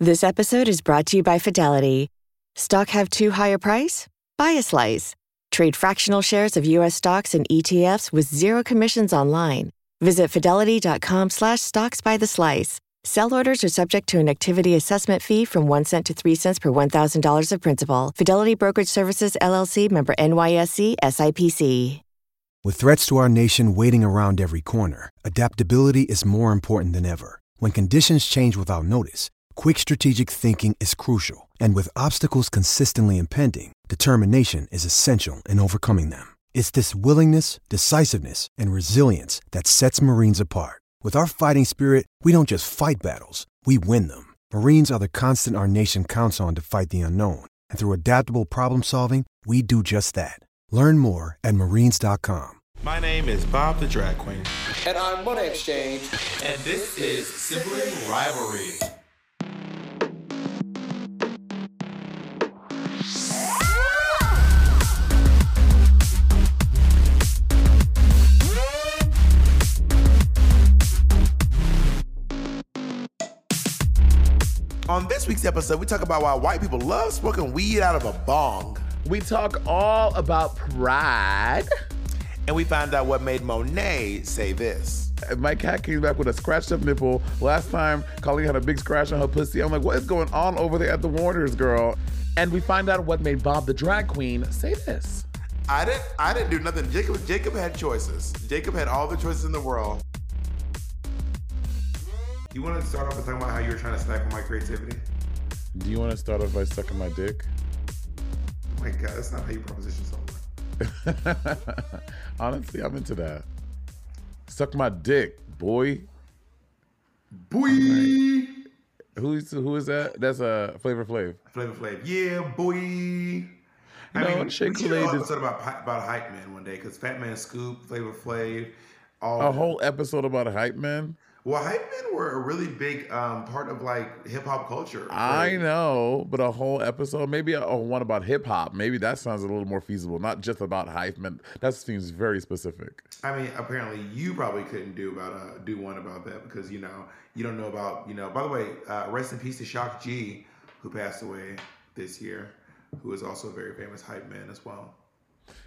This episode is brought to you by Fidelity. Stock have too high a price? Buy a slice. Trade fractional shares of U.S. stocks and ETFs with zero commissions online. Visit fidelity.com slash stocks by the slice. Sell orders are subject to an activity assessment fee from 1 cent to 3 cents per $1,000 of principal. Fidelity Brokerage Services, LLC, member NYSE, SIPC. With threats to our nation waiting around every corner, adaptability is more important than ever. When conditions change without notice, quick strategic thinking is crucial. And with obstacles consistently impending, determination is essential in overcoming them. It's this willingness, decisiveness, and resilience that sets Marines apart. With our fighting spirit, we don't just fight battles, we win them. Marines are the constant our nation counts on to fight the unknown. And through adaptable problem solving, we do just that. Learn more at marines.com. My name is Bob the Drag Queen. And I'm Monét X Change. And this is Sibling Rivalry. On this week's episode, we talk about why white people love smoking weed out of a bong. We talk all about pride. And we find out what made Monet say this. My cat came back with a scratched up nipple. Last time, Colleen had a big scratch on her pussy. I'm like, what is going on over there at the Warners, girl? And we find out what made Bob the drag queen say this. I didn't I didn't do nothing. Jacob Jacob had choices. Jacob had all the choices in the world. Do you want to start off by talking about how you were trying to stifle my creativity? Do you want to start off by sucking my dick? Oh my god, that's not how you proposition someone. Honestly, I'm into that. Suck my dick, boy. Boy. Right. Who's who is that? That's a uh, Flavor Flav. Flavor Flav. Yeah, boy. You I know, mean, Shea Coulee did episode about about hype man one day because Fat Man Scoop, Flavor Flav, all a whole episode about a hype man. Well, hype men were a really big um, part of like hip hop culture. Right? I know, but a whole episode, maybe a, a one about hip hop, maybe that sounds a little more feasible. Not just about hype men. That seems very specific. I mean, apparently you probably couldn't do about uh, do one about that because you know you don't know about you know. By the way, uh, rest in peace to Shock G, who passed away this year, who is also a very famous hype man as well.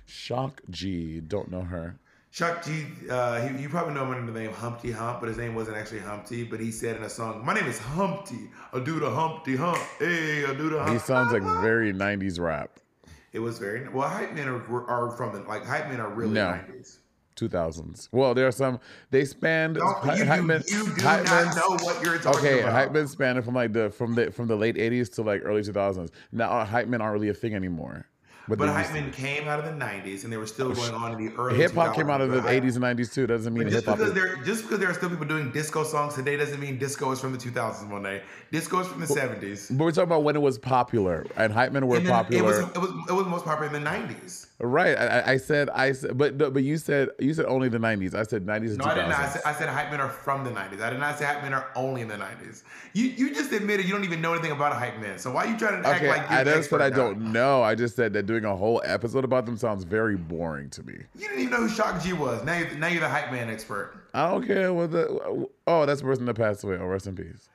Shock G, don't know her. Shock G, uh, he, you probably know him under the name Humpty Hump, but his name wasn't actually Humpty. But he said in a song, "My name is Humpty. I'll do the Humpty Hump. Hey, I do the." Hump. He sounds like very '90s rap. It was very well. Hype men are, are from the like hype men are really no. '90s. 2000s. Well, there are some. They spanned. No, you, hype men, you do hype not know what you're talking okay, about. Okay, hype men spanned from like the from the from the late 80s to like early 2000s. Now hype men aren't really a thing anymore. But, but hype men came out of the '90s, and they were still oh, going on in the early. Hip hop came out of the '80s and '90s too. Doesn't mean hip hop. Because there, just because there are still people doing disco songs today doesn't mean disco is from the 2000s. Monet, disco is from the but, '70s. But we're talking about when it was popular, and hype men were popular. It was, it was it was most popular in the '90s. Right. I, I, said I said, but but you said you said only the '90s. I said '90s and no, 2000s. I did not. I said, I said hype men are from the '90s. I did not say hype men are only in the '90s. You you just admitted you don't even know anything about a hype man. So why are you trying to okay, act like you're that's what I don't know. I just said that doing a whole episode about them sounds very boring to me. You didn't even know who Shock G was. Now you're, now you're the hype man expert. I don't care what the. Oh, that's the person that passed away. Oh, rest in peace.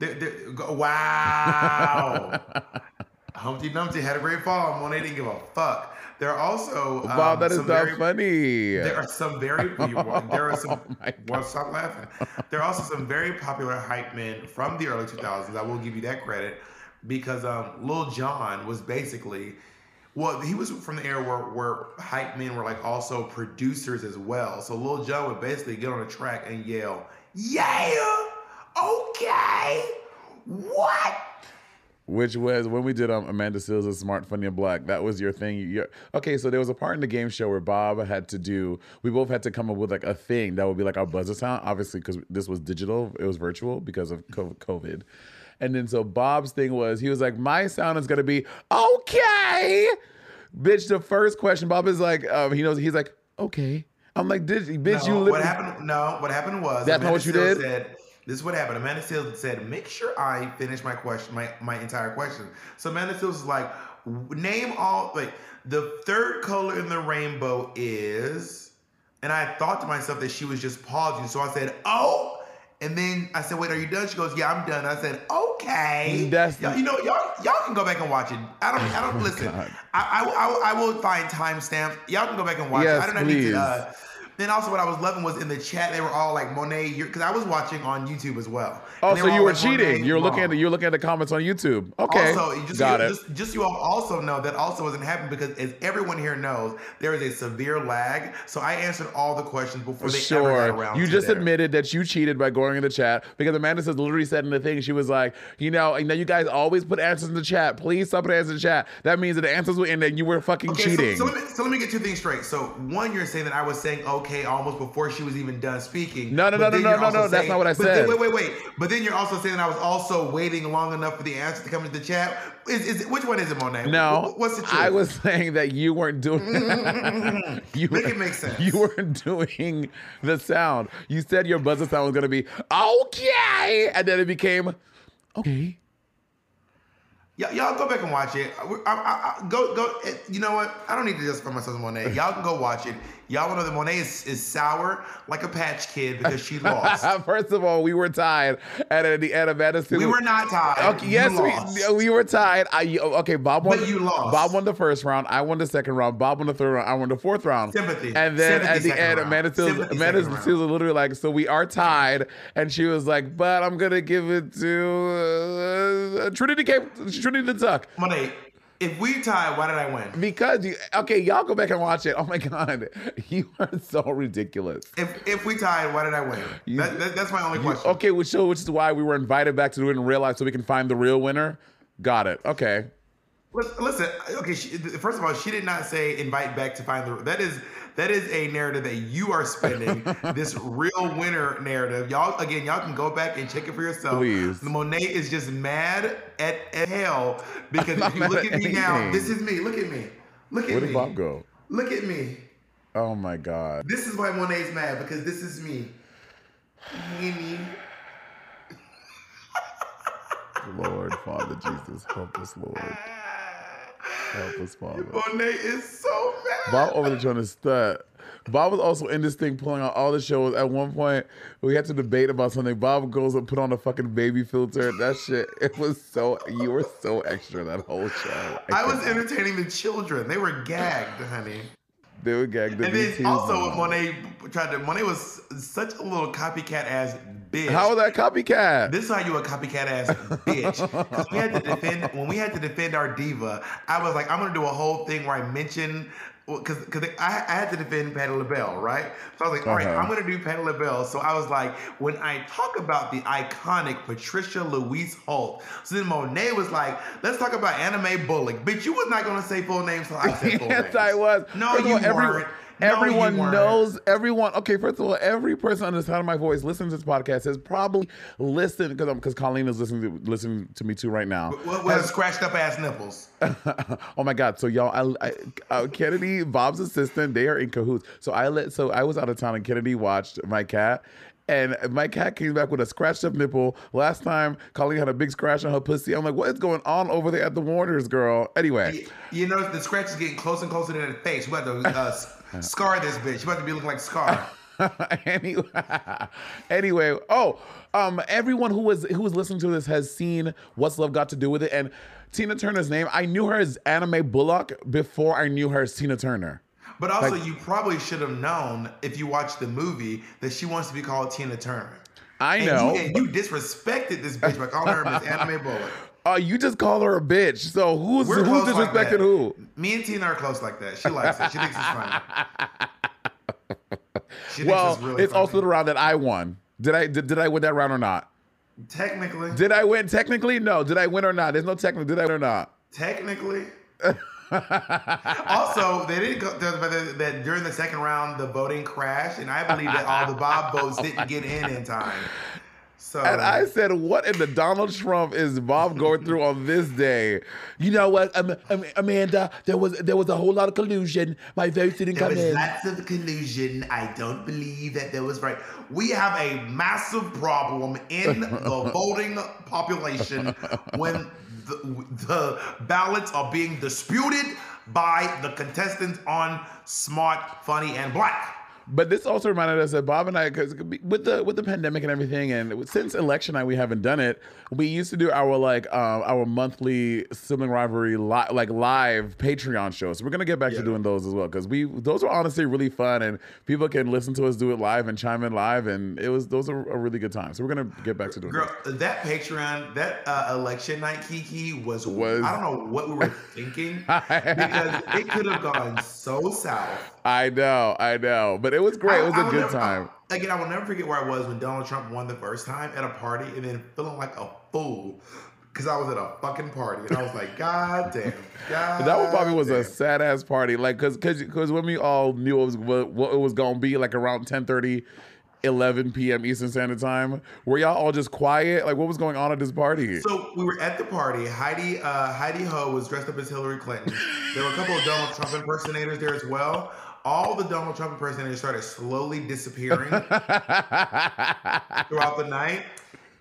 They're, they're, wow. Humpty Dumpty had a great fall. Monet didn't give a fuck. There are also um, wow, that is not very, funny. There are some very there are some. oh well, stop laughing. There are also some very popular hype men from the early 2000s. I will give you that credit because um, Lil Jon was basically. Well, he was from the era where, where hype men were like also producers as well. So Lil Jon would basically get on a track and yell, "Yeah, okay, what?" Which was when we did um, Amanda Seales' Smart, Funny, and Black. That was your thing. You're, okay, so there was a part in the game show where Bob had to do. We both had to come up with like a thing that would be like our buzzer sound. Obviously, because this was digital, it was virtual because of COVID. And then so Bob's thing was he was like, my sound is gonna be okay, bitch. The first question, Bob is like, um, he knows he's like, okay. I'm like, did bitch? No, you what happened? No, what happened was that's not what you did. Said, this is what happened. Amanda Seales said, "Make sure I finish my question, my my entire question." So Amanda Seales was like, "Name all like the third color in the rainbow is," and I thought to myself that she was just pausing. So I said, "Oh," and then I said, "Wait, are you done?" She goes, "Yeah, I'm done." I said, okay. That's y'all, you know y'all y'all can go back and watch it. I don't I don't Oh, listen. I, I, I, I will find timestamps. Y'all can go back and watch Yes, it. I don't need please. to. Uh, then also what I was loving was in the chat they were all like Monet you're because I was watching on YouTube as well. Oh, so were you were like, cheating. "Monet You're looking at the, you're looking at the comments on YouTube. Okay, Also, just got you, it. Just, just you all also know that also wasn't happening because as everyone here knows, there is a severe lag. So I answered all the questions before they ever got Sure. around. You just there. admitted that you cheated by going in the chat because Amanda says literally said in the thing, she was like, you know, I know you guys always put answers in the chat. Please stop putting answers in the chat. That means that the answers were in there and you were fucking Okay, so- cheating. So, let me, so let me get two things straight. So one, you're saying that I was saying okay almost before she was even done speaking. No, no, no, no, no, also no, that's not what I but then- said. wait, wait, wait. But then you're also saying I was also waiting long enough for the answer to come into the chat. Is, is which one is it, Monet? no, what's the truth? I was saying that you weren't doing. you Make were- it make sense. You weren't doing the sound. You said your buzzer sound was gonna be okay, and then it became okay. Y- y'all go back and watch it. I, I, I, go, go. eh, You know what? I don't need to justify myself Monet. Y'all can go watch it. Y'all know that Monet is, is sour like a patch kid because she lost. First of all, we were tied, and at the end of Madison, we were not tied. Okay, yes, lost. we, we were tied. I okay, Bob won. But you lost. Bob won the first round. I won the second round. Bob won the third round. I won the fourth round. Sympathy. And then Sympathy at the end, round. Amanda Seales, Sympathy Amanda. Seales was literally like, "So we are tied," and she was like, "But I'm gonna give it to uh, Trinity Cape, Trinity the Tuck." Monet, if we tie, why did I win? Because you okay, y'all go back and watch it. Oh my god, you are so ridiculous. If if we tied, why did I win? You- that, that, that's my only You- question. okay, which so which is why we were invited back to do it in real life so we can find the real winner. Got it. Okay. Lis- Listen, okay. She, first of all, she did not say invite back to find the. That is that is a narrative that you are spinning. this real winner narrative. Y'all again, y'all can go back and check it for yourself. Please. Monet is just mad at, at hell because if you look mad at me at now, this is me. Look at me. Look at Where me. did Bob go? Look at me. Oh my god. This is why Monet's mad because this is me. Me. Lord, Father Jesus, help us, Lord. Help us, Father. Monet is so mad. Bob over there trying to stud. Bob was also in this thing pulling out all the shows. At one point, we had to debate about something. Bob goes and put on a fucking baby filter. That shit, it was so, you were so extra that whole show. I was entertaining the children. They were gagged, honey. They were gagged. And then also Monet tried to. Monet was such a little copycat ass bitch. How was that copycat? This is how you a copycat ass bitch. Because we had to defend when we had to defend our diva. I was like, I'm gonna do a whole thing where I mention. Because because I, I had to defend Patti LaBelle, right? So I was like, all right, Uh-huh. I'm gonna do Patti LaBelle. So I was like, when I talk about the iconic Patricia Louise Holte, so then Monet was like, let's talk about Anna Mae Bullock. Bitch, you was not gonna say full names, so I said full yes, names. I was. No, First you all, every- weren't. No, you Everyone weren't. knows. Everyone. Okay, first of all, every person on the sound of my voice listens to this podcast has probably listened because because Colleen is listening to listening to me too right now. What was scratched up ass nipples? oh my god! So y'all, I, I, uh, Kennedy, Bob's assistant, they are in cahoots. So I let, so I was out of town, and Kennedy watched my cat, and my cat came back with a scratched up nipple. Last time, Colleen had a big scratch on her pussy. I'm like, what is going on over there at the Warners, girl? Anyway, You know the scratch is getting closer and closer to the face. We about to uh, scar this bitch. You about to be looking like Scar. anyway, anyway, oh, um, everyone who was who was listening to this has seen what's love got to do with it, and Tina Turner's name. I knew her as Anna Mae Bullock before I knew her as Tina Turner. But also, Like- you probably should have known if you watched the movie that she wants to be called Tina Turner. I And know. You, and you disrespected this bitch by calling her Miss Anna Mae Bullock. Uh, you just call her a bitch. So who's We're who's close like who? Me and Tina are close like that. She likes it. She thinks it's funny. She Well, it's really it's also the round that I won. Did I did, did I win that round or not? technically. Did I win technically? No. Did I win or not? There's no technically. Did I win or not? Technically. also, they didn't go that, that during the second round the voting crashed, and I believe that all the Bob votes didn't get in in time. So And I said, "What in the Donald Trump is Bob going through on this day?" You know what, um, um, Amanda? There was there was a whole lot of collusion. My votes didn't there come was in. lots of collusion. I don't believe that there was right. We have a massive problem in the voting population when the, the ballots are being disputed by the contestants on Smart, Funny, and Black. But this also reminded us that Bob and I, because with the with the pandemic and everything, and since election night we haven't done it. We used to do our like um, our monthly sibling rivalry li- like live Patreon shows. So we're gonna get back Yeah. to doing those as well because we those were honestly really fun and people can listen to us do it live and chime in live and it was those are a really good time. So we're gonna get back to doing Girl, those. that Patreon, that uh, election night Kiki was, Was- I don't know what we were thinking because it could have gone so south. I know, I know, but it was great. It was I- I a good never- time. Again, I will never forget where I was when Donald Trump won the first time at a party and then feeling like a fool because I was at a fucking party and I was like, God damn. God That one probably was a sad ass party, like cause cause cause when we all knew it was what, what it was gonna be, like around 10 30, 11 p.m. Eastern Standard Time, were y'all all just quiet? Like, what was going on at this party? So we were at the party. Heidi uh, Heidi Ho was dressed up as Hillary Clinton. There were a couple of Donald Trump impersonators there as well. All the Donald Trump impersonators started slowly disappearing throughout the night.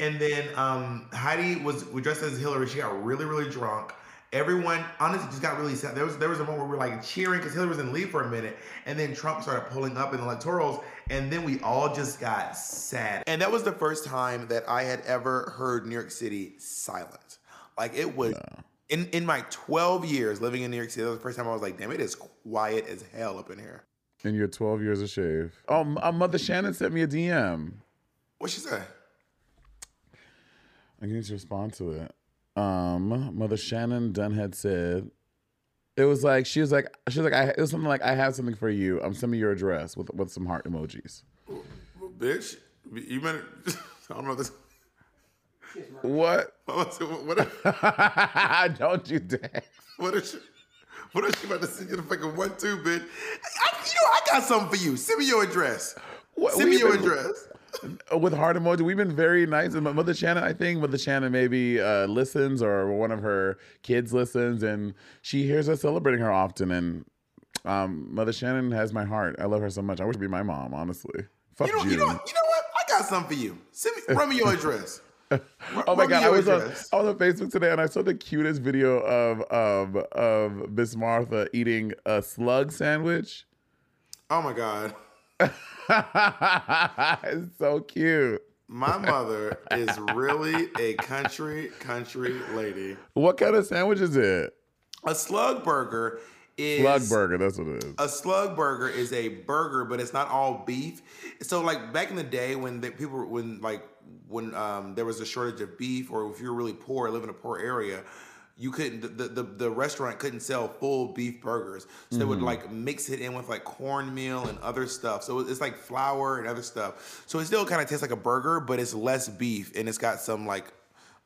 And then um, Heidi was, dressed as Hillary. She got really, really drunk. Everyone honestly just got really sad. There was there was a moment where we were like cheering because Hillary was in lead for a minute, and then Trump started pulling up in the electorals, and then we all just got sad. And that was the first time that I had ever heard New York City silent. Like it was in in my 12 years living in New York City. That was the first time I was like, damn, it is quiet as hell up in here. In your 12 years of shave. Oh, m- uh, Mother Shannon sent me a DM. What she say? I need to respond to it. Um, Mother Shannon Dunn had said, it was like she was like she was like I it was something like I have something for you. I'm sending your address with with some heart emojis. Well, Bitch, you better. I don't know this. What? What? What? Don't you dare. What is she? What is she about to send you the fucking one two, bitch? I, you know, I got something for you. Send me your address. What- Send me your been- address. With heart emoji. We've been very nice. And Mother Shannon, I think Mother Shannon maybe uh, listens or one of her kids listens, and she hears us celebrating her often. And um, Mother Shannon has my heart. I love her so much. I wish she'd be my mom, honestly. Fuck You know, you know, you know what? I got something for you. Send me, run me your address. Oh my god! I was on. I was on Facebook today and I saw the cutest video of of of Miss Martha eating a slug sandwich. Oh my god. it's so cute. My mother is really a country country lady. What kind of sandwich is it? A slug burger is Slug burger. That's what it is. a slug burger is a burger, but it's not all beef. So like back in the day when the people when like when um, there was a shortage of beef, or if you were really poor, live in a poor area, you couldn't the the, the restaurant couldn't sell full beef burgers. So they would like mix it in with like cornmeal and other stuff. So it's like flour and other stuff. So it still kind of tastes like a burger, but it's less beef and it's got some like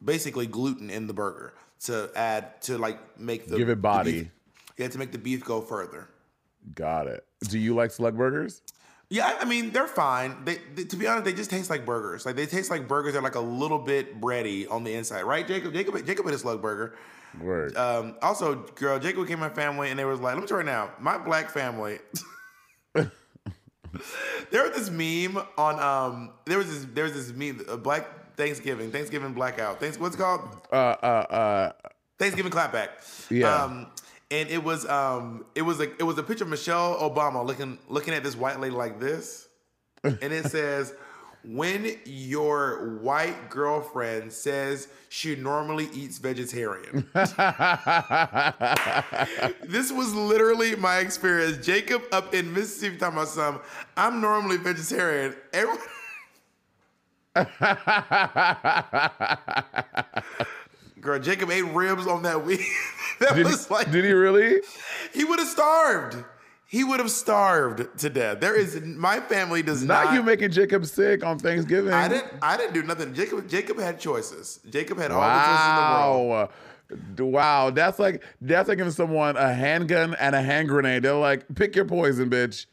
basically gluten in the burger to add to like make the Give it the body. beef- yeah, to make the beef go further. Got it. Do you like slug burgers? Yeah, I- I mean they're fine. They, they- to be honest, they just taste like burgers. Like they taste like burgers. They're like a little bit bready on the inside, right? Jacob, Jacob, Jacob had a slug burger. Word. Um, also, girl, Jacob came to my family and they was like, let me tell you right now, my black family. there was this meme on um, there was this there was this meme, uh, Black Thanksgiving, Thanksgiving blackout. Thanks, what's it called? uh uh uh. Thanksgiving clapback. Yeah. Um, and it was um it was a it was a picture of Michelle Obama looking looking at this white lady like this, and it says, "When your white girlfriend says she normally eats vegetarian." this was literally my experience. Jacob up in Mississippi talking about some. I'm normally vegetarian. Everyone. Girl, Jacob ate ribs on that week. that Did was like did he really? he would have starved. He would have starved to death. There is my family does Not not. you making Jacob sick on Thanksgiving. I didn't. I didn't do nothing. Jacob. Jacob had choices. Jacob had all the choices in the world. Wow. Wow. That's like that's like giving someone a handgun and a hand grenade. They're like, pick your poison, bitch.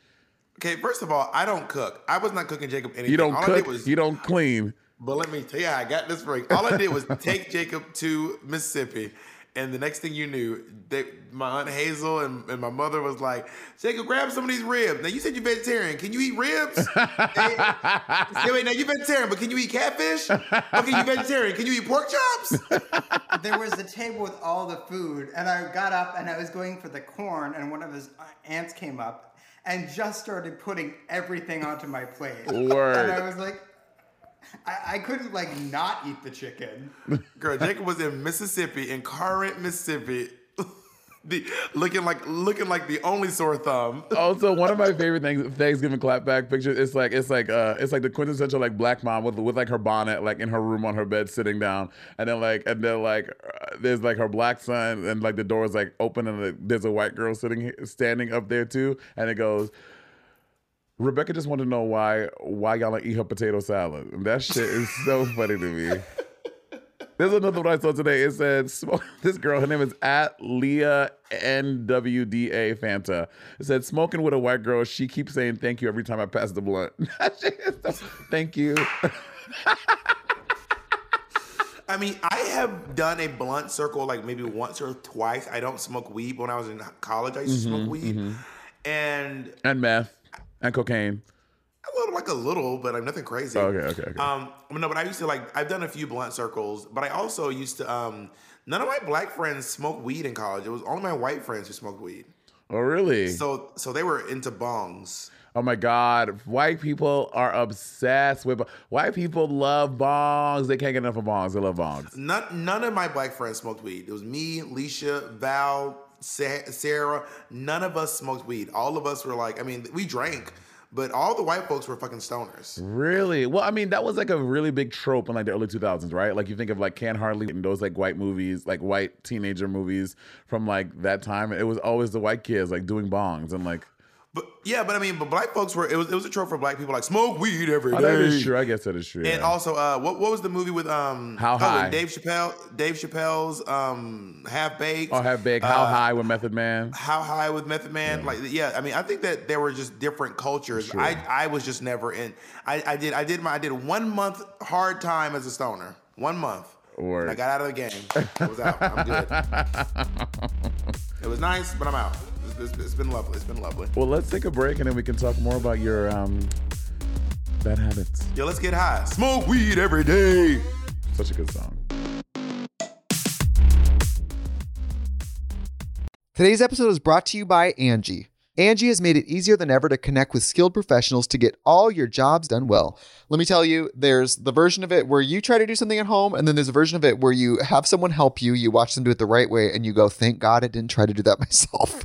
Okay, first of all, I don't cook. I was not cooking Jacob anything. You don't all cook, was, you don't clean. But let me tell you, how I got this break. All I did was take Jacob to Mississippi, and the next thing you knew, they, my aunt Hazel and, and my mother was like, "Jacob, grab some of these ribs." Now you said you're vegetarian. Can you eat ribs? Say, wait, now you're vegetarian, but can you eat catfish? Okay, you're vegetarian. Can you eat pork chops? there was the table with all the food, and I got up and I was going for the corn, and one of his aunts came up, and just started putting everything onto my plate. Word. And I was like, I, I couldn't like not eat the chicken. Girl, Jacob was in Mississippi, in current Mississippi, the, looking like looking like the only sore thumb. also one of my favorite things Thanksgiving clapback pictures. It's like it's like uh it's like the quintessential like black mom with with like her bonnet like in her room on her bed sitting down, and then like and then like uh, there's like her black son and like the door is like open and the, there's a white girl sitting standing up there too, and it goes. Rebecca just wanted to know why why y'all don't eat her potato salad. And that shit is so funny to me. There's another one I saw today. It said smoke, this girl, her name is at Leah NWDA Fanta. It said smoking with a white girl. She keeps saying thank you every time I pass the blunt. That shit is so- thank you. I mean, I have done a blunt circle like maybe once or twice. I don't smoke weed. When I was in college, I used to Mm-hmm, smoke weed, and And meth and cocaine. a little, like a little, but I'm nothing crazy. Okay, okay, okay. Um, no, but I used to like I've done a few blunt circles, but I also used to. Um, none of my black friends smoked weed in college. It was only my white friends who smoked weed. oh, really? So, so they were into bongs. oh my God. White people are obsessed with white people love bongs. They can't get enough of bongs. They love bongs. None, none of my black friends smoked weed. It was me, Leisha, Val, Sarah. None of us smoked weed. All of us were like, I mean, we drank, but all the white folks were fucking stoners. Really? Well, I mean, that was like a really big trope in like the early 2000s, right? Like you think of like Can Hardly and those like white movies, like white teenager movies from like that time. It was always the white kids like doing bongs and like, yeah, but I mean, but black folks were. It was it was a trope for black people like smoke weed every day. oh, that is true. I guess that is true. And yeah. also, uh, what what was the movie with um How oh, High? Dave Chappelle Dave Chappelle's um Half Baked oh, big, how uh, high with Method Man? How High with Method Man like yeah I mean I think that there were just different cultures Sure. I I was just never in I, I did I did my I did one month hard time as a stoner one month Word. I got out of the game I was out I'm good it was nice but I'm out it's, it's- it's been lovely it's been lovely Well, let's take a break and then we can talk more about your um bad habits. yo let's get high smoke weed every day Such a good song. Today's episode is brought to you by Angie. Angie has made it easier than ever to connect with skilled professionals to get all your jobs done well. Let me tell you, there's the version of it where you try to do something at home, and then there's a version of it where you have someone help you, you watch them do it the right way, and you go, thank God I didn't try to do that myself.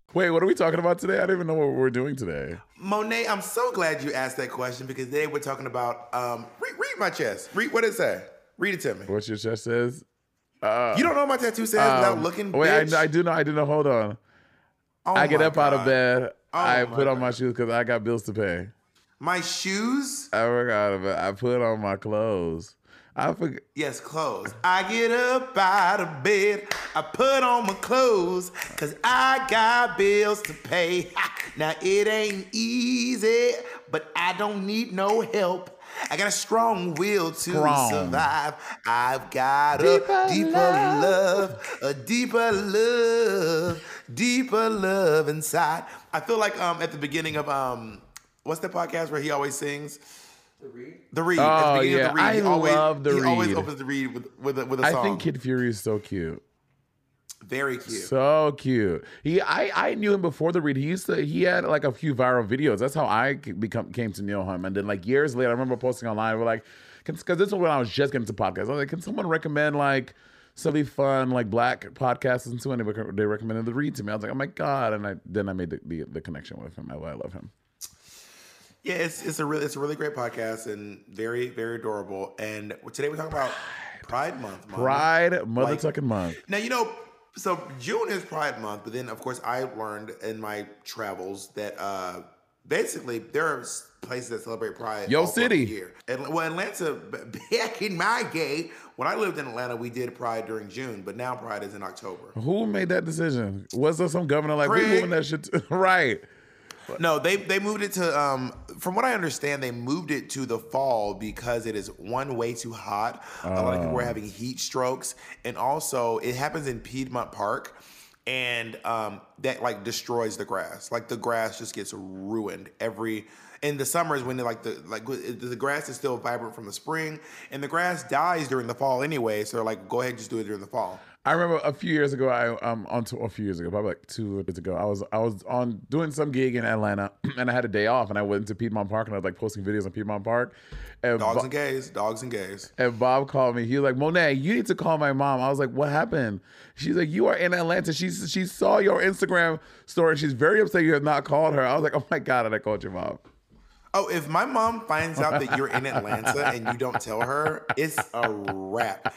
Wait, what are we talking about today? I don't even know what we're doing today. Monet, I'm so glad you asked that question because today we're talking about. Um, read, read my chest. Read what it say. Read it to me. What your chest says? Uh, You don't know what my tattoo says without um, looking. Wait? I, I do know. I do know. Hold on. Oh I get up out of bed. Oh I put on my shoes because I got bills to pay. My shoes. I work out of it. I put on my clothes. I forget. Yes, clothes. I get up out of bed. I put on my clothes because I got bills to pay. Now, it ain't easy, but I don't need no help. I got a strong will to Strong. survive. I've got a Deeper deeper love. a deeper love, deeper love inside. I feel like um at the beginning of um what's the podcast where he always sings? The read. At Oh, the beginning yeah. of the read, I he always, love The he always opens the read with with a, with a I song. I think Kid Fury is so cute. Very cute. So cute. He, I, I knew him before the read. He used to, he had like a few viral videos. That's how I become came to know him. And then like years later, I remember posting online. We're like, because this was when I was just getting to podcasts. I was like, can someone recommend like something fun like black podcasts and so? And they, they recommended the read to me. I was like, oh my god! And I then I made the, the, the connection with him. I, I love him. Yeah, it's it's a really it's a really great podcast and very very adorable. And today we're talking about Pride Month. Mama. Pride Mother Like- Tucking Month. Now you know, so June is Pride Month, but then of course I learned in my travels that uh basically there are places that celebrate Pride. Yo all City. year. And, well, Atlanta back in my day when I lived in Atlanta, we did Pride during June, but now Pride is in October. Who made that decision? Was there some governor like we moving that shit? To, right. No, they they moved it to um from what I understand, they moved it to the fall because it is one way too hot. A lot of people are having heat strokes, and also it happens in Piedmont Park, and um that like destroys the grass. Like the grass just gets ruined every. In the summers when like the like the grass is still vibrant from the spring, and the grass dies during the fall anyway. So they're like, go ahead, just do it during the fall. I remember a few years ago. I um on to, a few years ago, probably like two years ago. I was I was on doing some gig in Atlanta, and I had a day off, and I went to Piedmont Park, and I was like posting videos on Piedmont Park. And, Dogs Bo- and gays, dogs and gays. and Bob called me. He was like, "Monet, you need to call my mom." I was like, "What happened?" She's like, "You are in Atlanta." She she saw your Instagram story. She's very upset you have not called her. I was like, "Oh my god!" And I called your mom. Oh, if my mom finds out that you're in Atlanta and you don't tell her, it's a wrap.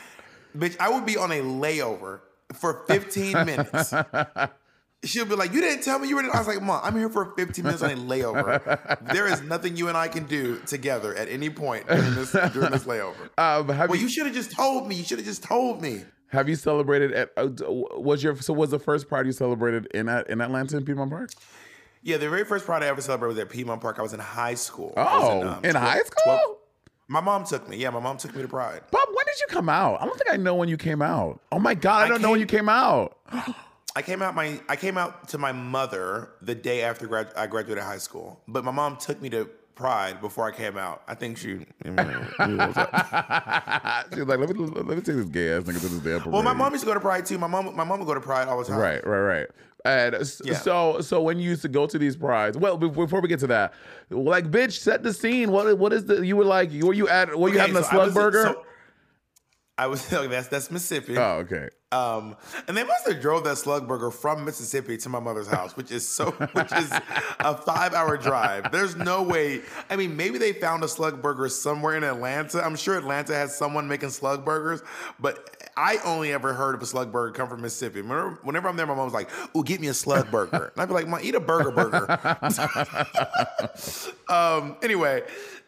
Bitch, I would be on a layover for 15 minutes. She'll be like, You didn't tell me you were in. I was like, Mom, I'm here for 15 minutes on a layover. There is nothing you and I can do together at any point during this, during this layover. Um, have Well, you, you should have just told me. You should have just told me. have you celebrated at uh, was your so was the first party you celebrated in at, in Atlanta in Piedmont Park? Yeah, the very first party I ever celebrated was at Piedmont Park. I was in high school. Oh, in, um, high 12 school. 12 my mom took me. Yeah, my mom took me to Pride. Bob, when did you come out? I don't think I know when you came out. Oh my god, I I don't know when you came- came out. I came out my I came out to my mother the day after grad, I graduated high school, but my mom took me to Pride before I came out. I think she. She was like, let me let me take this gay ass nigga to this damn parade. well, my mom used to go to Pride too. My mom, my mom would go to Pride all the time. Right, right, right. And Yeah. so, so when you used to go to these prides, well, before we get to that, like, bitch, set the scene. What, what is the? You were like, were you at? Were you Okay, having a so I slug burger? so- I was like, that's that's Mississippi. oh, okay. Um, and they must have drove that slug burger from Mississippi to my mother's house, which is so, which is a five-hour drive. There's no way. I mean, maybe they found a slug burger somewhere in Atlanta. I'm sure Atlanta has someone making slug burgers, but I only ever heard of a slug burger come from Mississippi. Whenever, whenever I'm there, my mom's like, "Oh, get me a slug burger," and I'd be like, "Mom, eat a burger burger." um, anyway,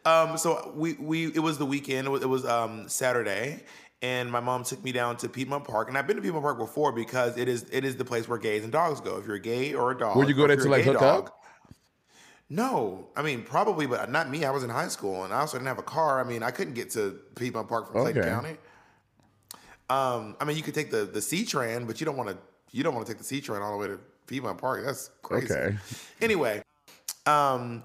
um, so we we it was the weekend. It was, it was um, Saturday, and my mom took me down to Piedmont Park. And I've been to Piedmont Park before because it is it is the place where gays and dogs go. If you're a gay or a dog, Would you go there to, like, hook dog- up? No, I mean probably, but not me. I was in high school, and I also didn't have a car. I mean, I couldn't get to Piedmont Park from Clayton Okay. County. Um, I mean, you could take the the C train, but you don't want to. You don't want to take the C train all the way to Piedmont Park. That's crazy. Okay. Anyway, um,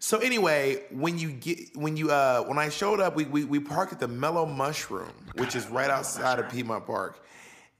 so anyway, when you get when you uh when I showed up, we we, we parked at the Mellow Mushroom, which is right outside of Piedmont Park.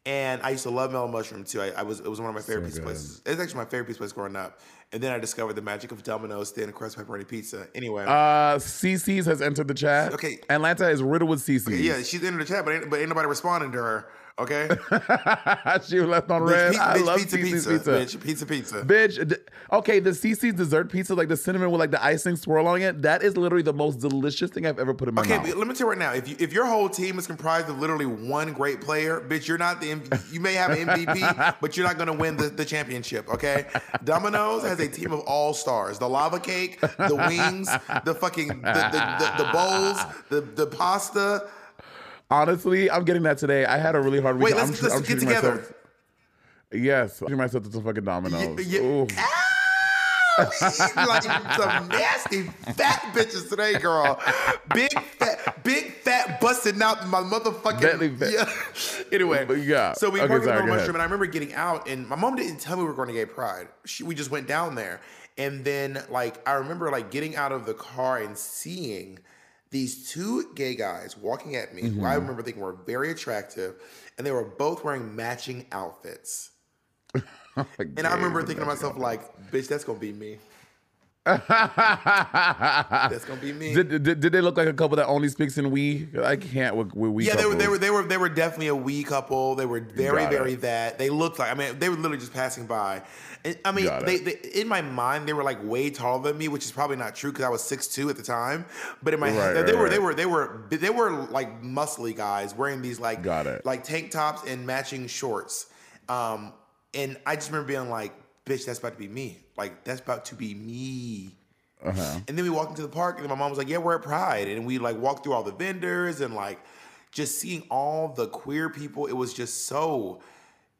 And I used to love Mellow Mushroom too. I, I was it was one of my favorite pizza good. places. It's actually my favorite pizza place growing up. And then I discovered the magic of Domino's thin crust pepperoni pizza. Anyway, Uh, CiCi's has entered the chat. Okay. Atlanta is riddled with CiCi's. yeah, she's in the chat, but ain't, but ain't nobody responding to her. Okay. she left on Bitch, red. pizza, I bitch, love pizza, pizza, pizza. bitch, pizza, pizza. Bitch, d- okay, the CiCi's dessert pizza, like the cinnamon with like the icing swirl on it, that is literally the most delicious thing I've ever put in my Okay, mouth. Okay, let me tell you right now. If you, if your whole team is comprised of literally one great player, bitch, you're not the M- you may have an MVP, but you're not gonna win the, the championship. Okay, Domino's has a team of all stars: the lava cake, the wings, the fucking the the, the, the bowls, the the pasta. Honestly, I'm getting that today. I had a really hard week. Wait, let's, I'm, let's I'm get together. myself. Yes, I'm myself to some fucking Domino's. Yeah, Ooh. Ow! We eating like some nasty fat bitches today, girl. Big fat, big fat busting out my motherfucking. Fat. Yeah. Anyway, yeah. So we Okay, parked sorry, go mushroom, ahead. and I remember getting out, and my mom didn't tell me we were going to Gay Pride. She, we just went down there, and then like I remember like getting out of the car and seeing these two gay guys walking at me, who I Mm-hmm. remember thinking were very attractive, and they were both wearing matching outfits. And I remember thinking to myself, like, bitch, that's gonna be me. That's gonna be me. Did, did, did they look like a couple that only speaks in we? I can't with, with we. yeah, they were, they were, they were, they were definitely a wee couple. They were very, very that. They looked like, I mean, they were literally just passing by. And I mean, they, they, in my mind, they were like way taller than me, which is probably not true because I was 6'2 at the time. But in my Right, head, they right, were, they right. were, they were, they were like muscly guys wearing these like, Got it. like tank tops and matching shorts. Um, and I just remember being like, bitch, that's about to be me. Like, that's about to be me. Uh-huh. And then we walked into the park, and my mom was like, "Yeah, we're at Pride," and we like walked through all the vendors and like just seeing all the queer people. It was just so.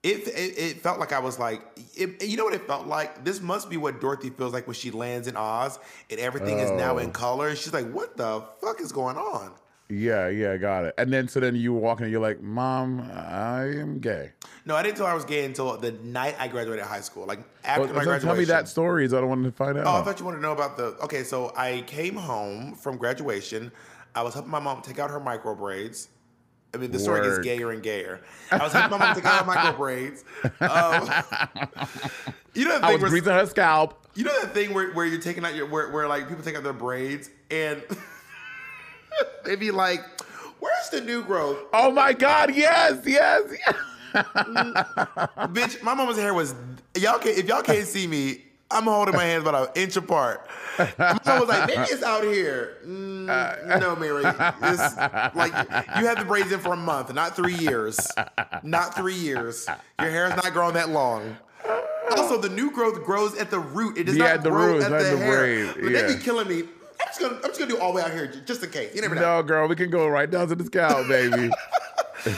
It, it, it felt like I was like, it, you know what it felt like? This must be what Dorothy feels like when she lands in Oz and everything is now Oh. in color. And she's like, what the fuck is going on? Yeah, yeah, got it. And then so then you were walking and you're like, Mom, I am gay. No, I didn't tell I was gay until the night I graduated high school. Like after Well, my graduation. tell me that story. I don't want to find out. Oh, I thought you wanted to know about the. Okay, so I came home from graduation. I was helping my mom take out her micro braids. I mean, the story gets gayer and gayer. I was helping my mom take out micro braids. Um, you know the I was where, greasing her scalp. you know that thing where, where you're taking out your where, where like people take out their braids and they be like, "Where's the new growth?" Oh my God! Yes, yes, yes. Bitch, my mama's hair was y'all can if y'all can't see me, I'm holding my hands about an inch apart. My mom was like, maybe it's out here. Mm, no, Mary. Like you have the braids in for a month, not three years. Not three years. Your hair's not growing that long. Also, the new growth grows at the root. It does Yeah, not the grow root, at not the, the hair. braid, But they yeah. be killing me. I'm just gonna I'm just gonna do all the way out here just in case. You never know. No, girl, we can go right down to the scalp, baby.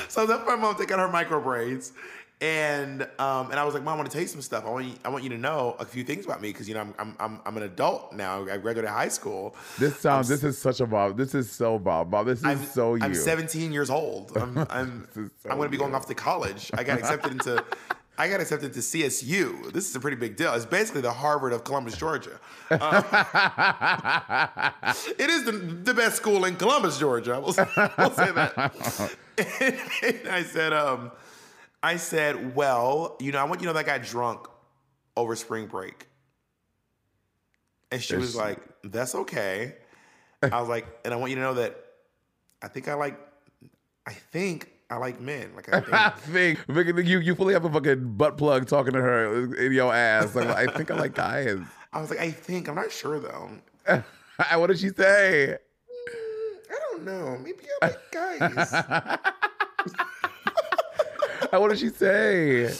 So that's my mom out her micro braids. And um, and I was like, Mom, I want to tell you some stuff. I want you, I want you to know a few things about me because you know I'm, I'm I'm I'm an adult now. I graduated high school. This sounds. This is such a Bob. This is so Bob. Bob. This is I'm so you. I'm 17 years old. I'm I'm so I'm going to be going off to college. I got accepted into I got accepted to CSU. This is a pretty big deal. It's basically the Harvard of Columbus, Georgia. Um, it is the, the best school in Columbus, Georgia. We'll, we'll say that. and I said, um, I said, well, you know, I want you to know that I got drunk over spring break. And she was like, that's okay. I was like, and I want you to know that I think I like, I think I like men. Like I think. think, think you you fully have a fucking butt plug talking to her in your ass. Like, I think I like guys. I was like, I think I'm not sure though. what did she say? Mm, I don't know. Maybe I like guys. what did she say?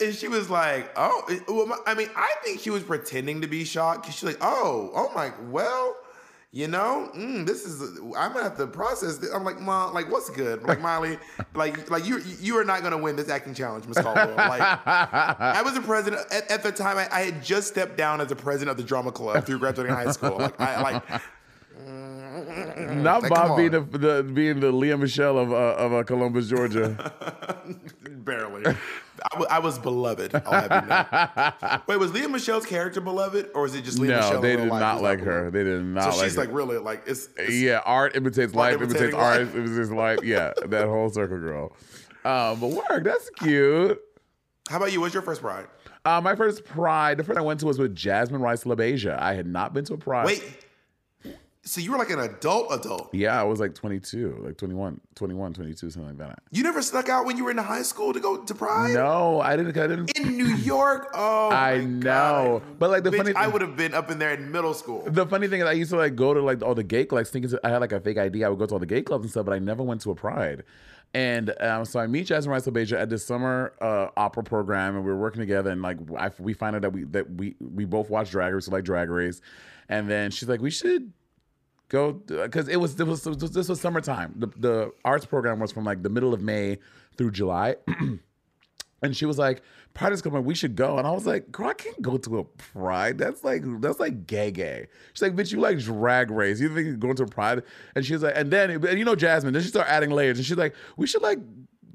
and she was like, "Oh, well, I mean, I think she was pretending to be shocked because she's like, oh, oh my, well." You know, mm, this is. I'm gonna have to process. This. I'm like, mom, like, what's good? Like, Miley, like, like you, you are not gonna win this acting challenge, Miss Caldwell. Like, I was a president at, at the time. I, I had just stepped down as a president of the drama club through graduating high school. Like, I like. Not Like, Bob being the, the being the Lea Michele of uh, of uh, Columbus, Georgia. Barely. I was beloved. I'll have you know. Wait, was Lea Michele's character beloved, or was it just Lea Michele? no, in they did not like beloved? her. They did not So like she's her. like really like it's, it's yeah, art imitates Art life, imitates imitating art, life. imitates life. Yeah, that whole circle girl. Um, but work, that's cute. How about you? What's your first pride? Uh, my first pride, the first I went to was with Jasmine Rice LaBeija. I had not been to a pride. Wait, So you were like an adult adult. Yeah, I was like 22, like 21, 21, 22, something like that. You never snuck out when you were in high school to go to Pride? No, I didn't. I didn't. In New York? Oh, I know. God. But, like, the Bitch, funny I would have been up in there in middle school. The funny thing is, I used to like go to like all the gay clubs, thinking I had like a fake ID. I would go to all the gay clubs and stuff, but I never went to a Pride. And um, so I meet Jasmine Rice Beja at this summer uh, opera program, and we were working together. And like I, we find out that we that we we both watch Drag Race, so like Drag Race. And then she's like, we should go uh, because it was, it was this was summertime. The the arts program was from like the middle of May through July. And she was like, Pride is coming, we should go. And I was like, girl, I can't go to a Pride. That's like that's like gay gay. She's like, bitch, you like drag race. You think you're going to a Pride? And she's like, and then and you know Jasmine, then she started adding layers and she's like, we should like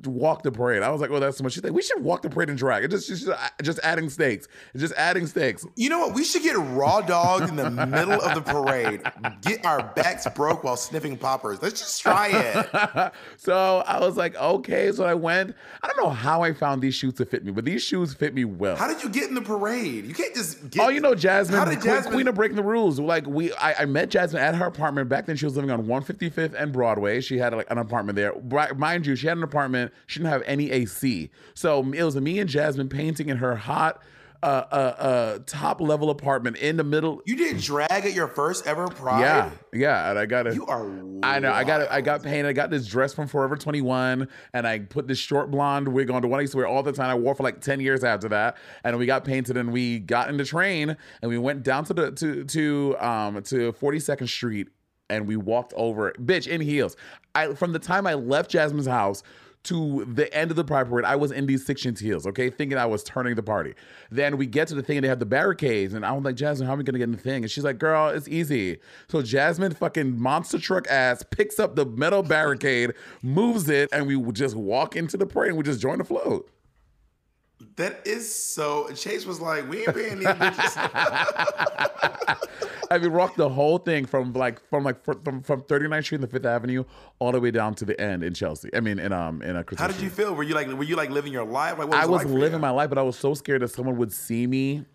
walk the parade. I was like, oh, that's so much. She's like, we should walk the parade and drag. It just just, uh, just adding stakes. It's just adding stakes. You know what? We should get raw dog in the middle of the parade. Get our backs broke while sniffing poppers. Let's just try it. so I was like, okay. So I went. I don't know how I found these shoes to fit me, but these shoes fit me well. How did you get in the parade? You can't just get. Oh, you know Jasmine, How did queen, Jasmine? queen of breaking the rules. Like we, I, I met Jasmine at her apartment back then. She was living on 155th and Broadway. She had like an apartment there. Mind you, she had an apartment. She didn't have any AC, so it was me and Jasmine painting in her hot, uh, uh, uh, top level apartment in the middle. you did drag at your first ever pride. Yeah, yeah, and I got it. You are. I know. I got it. I got painted. I got this dress from Forever 21, and I put this short blonde wig on, the one I used to wear all the time. I wore for like 10 years after that. And we got painted, and we got in the train, and we went down to the to to um to 42nd Street, and we walked over, bitch, in heels. I from the time I left Jasmine's house. To the end of the Pride Parade, I was in these six inch heels, okay, thinking I was turning the party. Then we get to the thing and they have the barricades, and I was like, Jasmine, how are we gonna get in the thing? And she's like, Girl, it's easy. So Jasmine, fucking monster truck ass, picks up the metal barricade, moves it, and we just walk into the parade and we just join the float. That is so. Chase was like, "We ain't paying these bitches." And we walked the whole thing from like from like fr- from from 39th Street and the Fifth Avenue all the way down to the end in Chelsea. I mean, in um in a. How did you feel? Were you like, were you like living your life? Like, was I was like living my life, but I was so scared that someone would see me.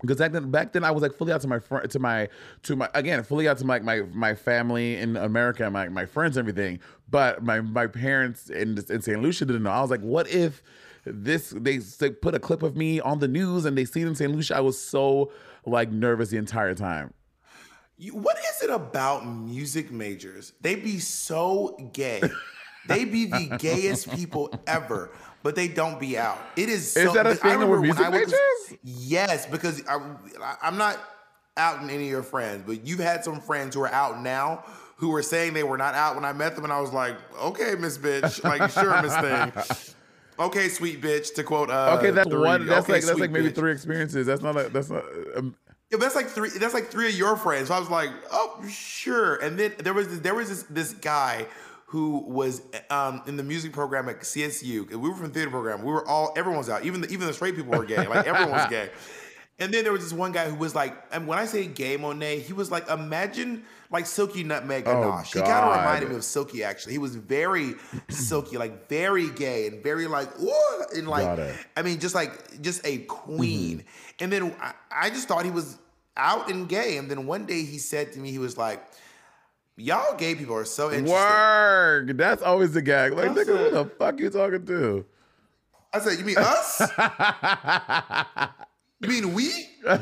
Because back then, back then I was like fully out to my fr- to my to my again fully out to my my my family in America, my my friends, and everything. But my my parents in in St. Lucia didn't know. I was like, what if this they, they put a clip of me on the news and they see it in St. Lucia? I was so like nervous the entire time. What is it about music majors? They be so gay. they be the gayest people ever, but they don't be out. It is. Is so, that a thing with when music I was- majors? Yes, because I, I'm not out in any of your friends, but you've had some friends who are out now who were saying they were not out when I met them, and I was like, "Okay, Miss Bitch, like sure, Miss Thing." Okay, sweet bitch. To quote, uh, Okay, that's three. one. That's Okay, like that's like maybe bitch. three experiences. That's not. A, that's not. Um, Yeah, that's like three. That's like three of your friends. So I was like, oh, sure. And then there was this, there was this this guy who was um, in the music program at CSU. We were from the theater program. We were all everyone was out. Even the, even the straight people were gay. Like everyone was gay. And then there was this one guy who was like, and when I say gay Monet, he was like, imagine like Silky Nutmeg Oh, Ganache. he kind of reminded me of Silky actually. He was very silky, like very gay and very like, and like, I mean, just like just a queen. Mm-hmm. And then I, I just thought he was out and gay. And then one day he said to me, he was like, "Y'all gay people are so interesting." Word. That's always the gag. Like, nigga, who the fuck you talking to? I said, "You mean us? you mean we?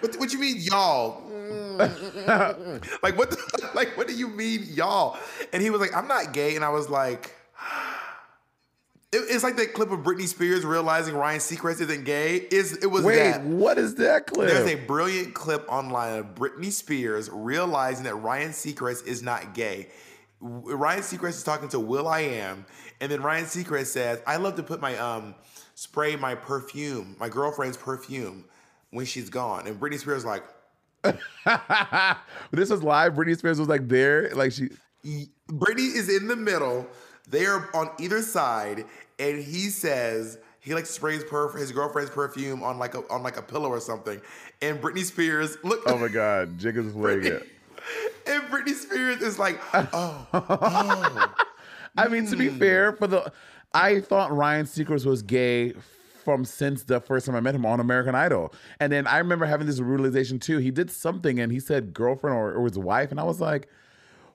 What, what you mean y'all? Mm, like what? The, like what do you mean y'all?" And he was like, "I'm not gay," and I was like. It- It's like that clip of Britney Spears realizing Ryan Seacrest isn't gay. Is it was Wait, that. what is that clip? There's a brilliant clip online of Britney Spears realizing that Ryan Seacrest is not gay. Ryan Seacrest is talking to Will I Am, and then Ryan Seacrest says, "I love to put my um spray my perfume, my girlfriend's perfume, when she's gone." And Britney Spears like, this was live. Britney Spears was like there, like she. Britney is in the middle. They're on either side, and he says he like sprays perf- his girlfriend's perfume on like a on like a pillow or something. And Britney Spears, look, Oh my God, Jig is playing it. and Britney Spears is like, oh, oh. I mean, to be Hmm. fair, for the, I thought Ryan Seacrest was gay from since the first time I met him on American Idol. And then I remember having this realization too. He did something and he said girlfriend or, or his wife, and I was like,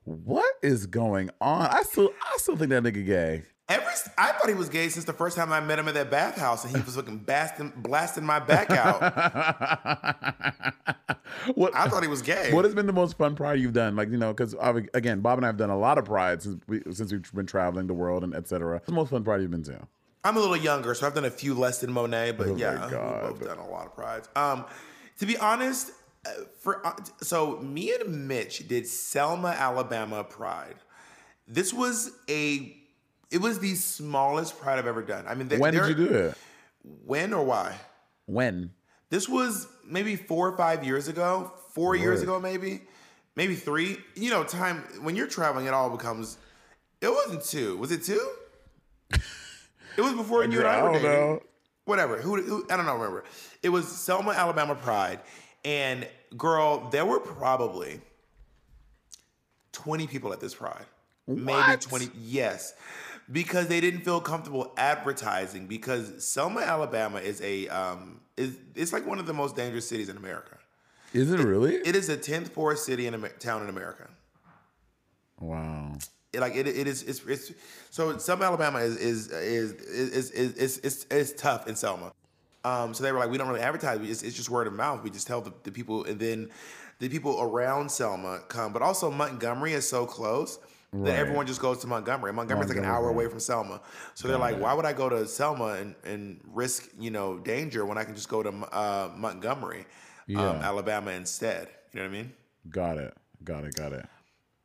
what is going on? I still I still think that nigga gay. Every I thought he was gay since the first time I met him at that bathhouse, and he was looking blasting, blasting my back out. what I thought he was gay. What has been the most fun pride you've done? Like you know, because again, Bob and I have done a lot of pride since we since we've been traveling the world and etc. The most fun pride you've been to? I'm a little younger, so I've done a few less than Monet, but Oh yeah, we've both done a lot of prides. Um, to be honest, uh, for uh, so me and Mitch did Selma, Alabama Pride. This was a, it was the smallest pride I've ever done. I mean, there- when did you do it? When or why? When? This was maybe four or five years ago, four years ago, maybe, maybe three. You know, time when you're traveling, it all becomes. It wasn't two. Was it two? It was before you and I, I were don't dating. know. Whatever. Who, who? I don't know. Remember? It was Selma, Alabama Pride, and girl, there were probably twenty people at this Pride. What? Maybe twenty. Yes, because they didn't feel comfortable advertising. Because Selma, Alabama, is a um, is it's like one of the most dangerous cities in America. Is it really? It is the tenth poorest city in Amer- town in America. wow. It, like it, it is it's, it's so Selma, Alabama is is is is is is, is, is tough in Selma. Um, so they were like, we don't really advertise. We just, it's just word of mouth. We just tell the, the people, and then the people around Selma come. But also Montgomery is so close Right. that everyone just goes to Montgomery. Montgomery's like an hour away from Selma. So they're like, why would I go to Selma and, and risk you know danger when I can just go to uh, Montgomery, um, Alabama instead? You know what I mean? Got it. Got it. Got it.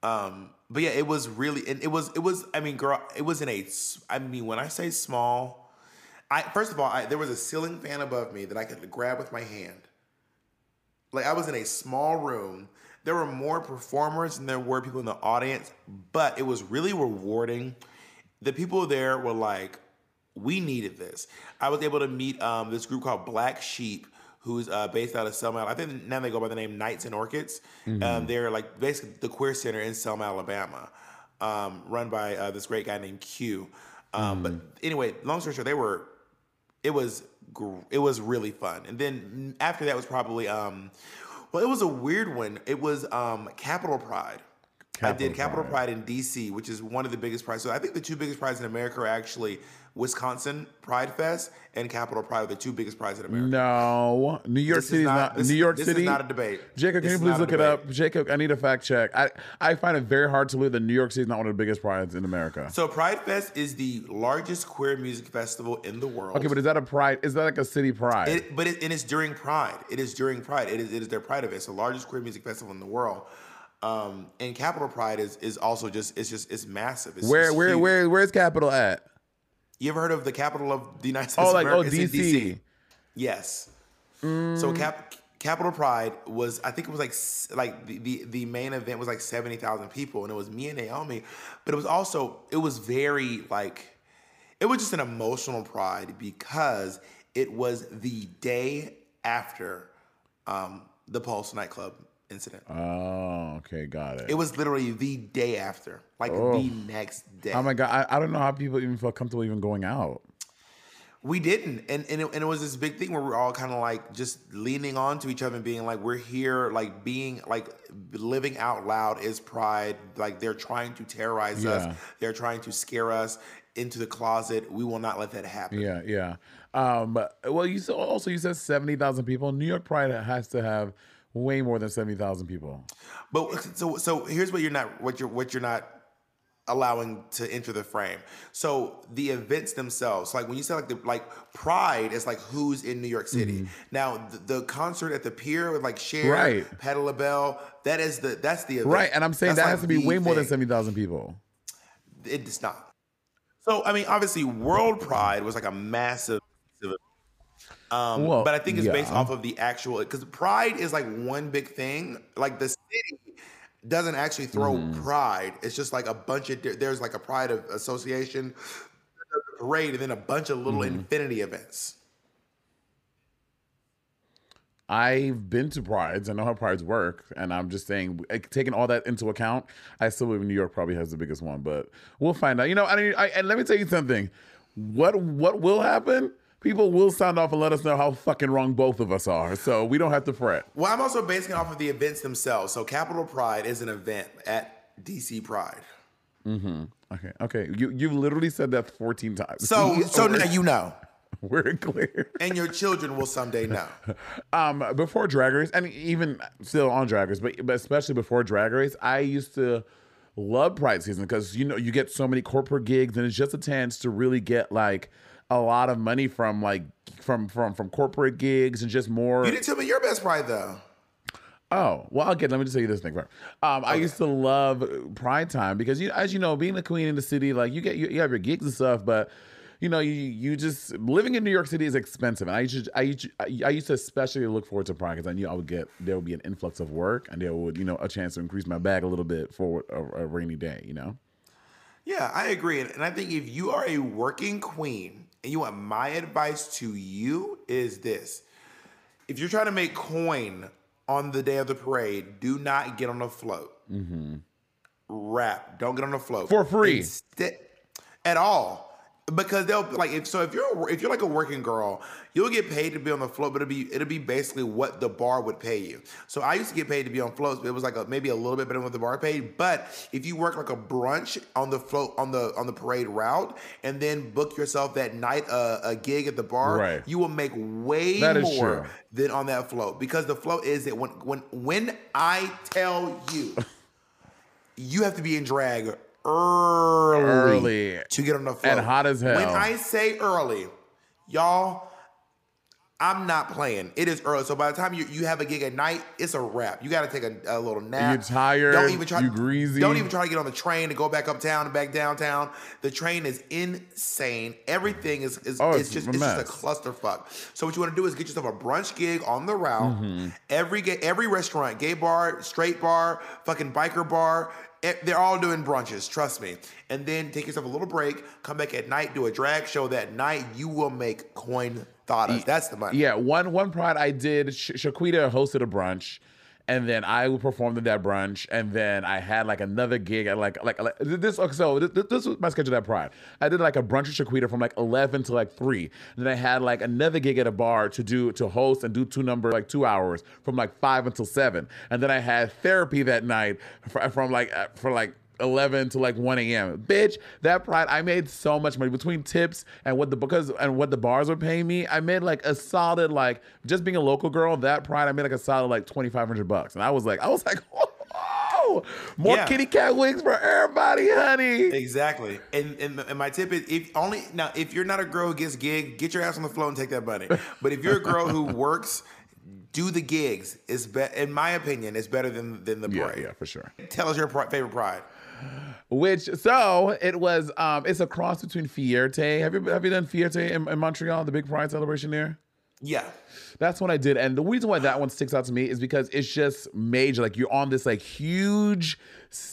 Um, but yeah, it was really, and it was, it was. I mean, girl, it was in a. I mean, when I say small, I first of all, I, there was a ceiling fan above me that I could grab with my hand. Like I was in a small room. There were more performers than there were people in the audience, but it was really rewarding. The people there were like, we needed this. I was able to meet um, this group called Black Sheep, who's uh, based out of Selma. I think now they go by the name Knights and Orchids. Um, they're like basically the queer center in Selma, Alabama, um, run by uh, this great guy named Q. Um, But anyway, long story short, they were. It was gr- it was really fun, and then after that was probably um, well, it was a weird one. It was um, Capital Pride. I did Capital Capital Pride. Pride in DC, which is one of the biggest prides. So I think the two biggest prides in America are actually Wisconsin Pride Fest and Capital Pride are the two biggest prides in America. No, New York City is not- this- New York this City is not a debate. Jacob, can This you please look it up? Jacob, I need a fact check. I I find it very hard to believe that New York City is not one of the biggest prides in America. So Pride Fest is the largest queer music festival in the world. Okay, but is that a pride? Is that like a city pride? It, but it, and it's during Pride. It is during Pride. It is, it is their Pride event. It's the largest queer music festival in the world. Um, and Capital Pride is is also just it's just it's massive. It's, where where huge. where where's Capital at? You ever heard of the capital of the United States? Oh, of like oh America? It's in DC. Yes. Mm. So Cap Capital Pride was I think it was like like the, the the main event was like seventy thousand people and it was me and Naomi, but it was also it was very like it was just an emotional pride because it was the day after um, the Pulse nightclub incident. Oh, okay, got it. It was literally the day after, like the next day. oh my god, I, I don't know how people even felt comfortable even going out. We didn't, and and it, and it was this big thing where we're all kind of like just leaning on to each other and being like, we're here, like being like living out loud is pride. Like they're trying to terrorize Yeah. us, they're trying to scare us into the closet. We will not let that happen. Yeah, yeah. Um, well, you also you said seventy thousand people. New York Pride has to have way more than seventy thousand people. But so so here's what you're not what you're what you're not allowing to enter the frame. So the events themselves, like when you say like the like Pride is like who's in New York City. Now the, the concert at the pier with like Cher, Mm-hmm. Right. Patti LaBelle, that is the that's the event. Right, and I'm saying That's that like has to be way more than thing. seventy thousand people. It does not. So I mean, obviously, World Pride was like a massive. Um, Well, but I think it's based off of the actual because Pride is like one big thing. Like the city doesn't actually throw Mm-hmm. Pride. It's just like a bunch of there's like a Pride of association parade and then a bunch of little Mm-hmm. infinity events. I've been to prides. I know how prides work, and I'm just saying, taking all that into account, I still believe New York probably has the biggest one, but we'll find out. You know, I mean, I, and let me tell you something. What what will happen? People will sound off and let us know how fucking wrong both of us are. So we don't have to fret. Well, I'm also basing it off of the events themselves. So Capital Pride is an event at DC Pride. Mm-hmm. Okay, okay. You you've literally said that 14 times. So so now you know. we're clear. And your children will someday know. Um, before Drag Race, and even still on Drag Race, but, but especially before Drag Race, I used to love Pride season because you know you get so many corporate gigs, and it's just a chance to really get like a lot of money from like from from from corporate gigs and just more. You didn't tell me your best pride though. Oh, well, again, let me just tell you this thing first. Um, I used to love Pride Time because, you, as you know, being a queen in the city, like you get you, you have your gigs and stuff, but you know, you you just living in New York City is expensive, and I used to, I used to, I used to especially look forward to Pride because I knew I would get there would be an influx of work, and there would you know a chance to increase my bag a little bit for a, a rainy day, you know. Yeah, I agree. And I think if you are a working queen and you want my advice to you is this. If you're trying to make coin on the day of the parade, do not get on a float. Mm-hmm. Rap. Don't get on a float. For free. Instead- at all. Because they'll like if so if you're if you're like a working girl, you'll get paid to be on the float, but it'll be it'll be basically what the bar would pay you. So I used to get paid to be on floats, but it was like a, maybe a little bit better than what the bar paid. But if you work like a brunch on the float on the on the parade route, and then book yourself that night uh, a gig at the bar, Right. you will make way more true. than on that float because the float is that when when when I tell you, you have to be in drag early, Early. to get on the float And hot as hell. When I say early, y'all. I'm not playing. It is early, so by the time you, you have a gig at night, it's a wrap. You got to take a, a little nap. You're tired, Don't even try. you greasy. Don't even try to get on the train to go back uptown and back downtown. The train is insane. Everything is is Oh, it's, it's just a it's just a clusterfuck. So what you want to do is get yourself a brunch gig on the route. Mm-hmm. Every every restaurant, gay bar, straight bar, fucking biker bar, they're all doing brunches. Trust me. And then take yourself a little break. Come back at night, do a drag show that night. You will make coin thoughts. That's the money. Yeah, one one prod I did. Sh- Shaquita hosted a brunch, and then I performed at that brunch, and then I had like another gig at like like, like this. So this, this was my schedule at Pride. I did like a brunch with Shaquita from like eleven to like three. And then I had like another gig at a bar to do to host and do two number like two hours from like five until seven. And then I had therapy that night fr- from like uh, for like 11 to like 1 a.m. Bitch, that pride, I made so much money between tips and what the because and what the bars were paying me. I made like a solid like just being a local girl. That pride, I made like a solid like 2,500 bucks, and I was like, I was like, whoa, more Yeah. kitty cat wigs for everybody, honey. Exactly. And, and and my tip is if only now if you're not a girl who gets gig, get your ass on the floor and take that money. But if you're a girl who works, do the gigs. is be, in my opinion, it's better than than the Yeah, parade. yeah, for sure. Tell us your pri- favorite pride. Which so it was. Um, it's a cross between Fierté. Have you have you done Fierté in, in Montreal, the big pride celebration there? Yeah. That's what I did. And the reason why that one sticks out to me is because it's just major. Like you're on this like huge,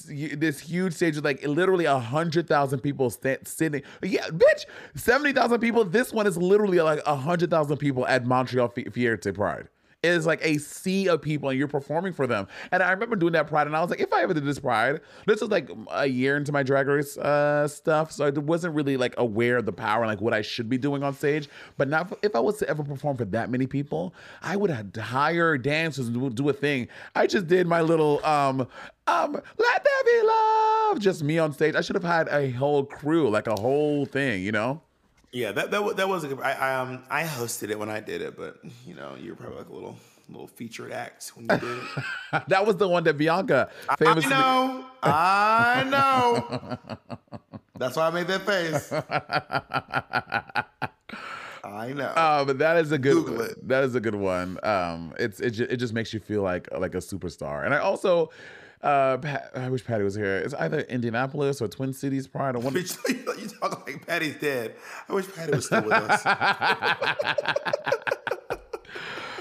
this huge stage with like literally a hundred thousand people sta- sitting. Yeah, bitch, seventy thousand people. This one is literally like a hundred thousand people at Montreal Fi- Fierté Pride. Is like a sea of people, and you're performing for them. And I remember doing that Pride, and I was like, if I ever did this Pride, this was like a year into my Drag Race uh, stuff, so I wasn't really like aware of the power and like what I should be doing on stage. But now, if I was to ever perform for that many people, I would hire dancers and do, do a thing. I just did my little um um let there be love, just me on stage. I should have had a whole crew, like a whole thing, you know. Yeah, that that, that was a good. I, I um I hosted it when I did it, but you know you're probably like a little little featured act when you did it. that was the one that Bianca famously. I know, I know. That's why I made that face. I know. Uh, but that is a good. Google it. That is a good one. Um, it's it, ju- it just makes you feel like like a superstar. And I also, uh, Pat, I wish Patty was here. It's either Indianapolis or Twin Cities Pride. I wonder. Bitch, you, talk like Patty's dead. I wish Patty was still with us.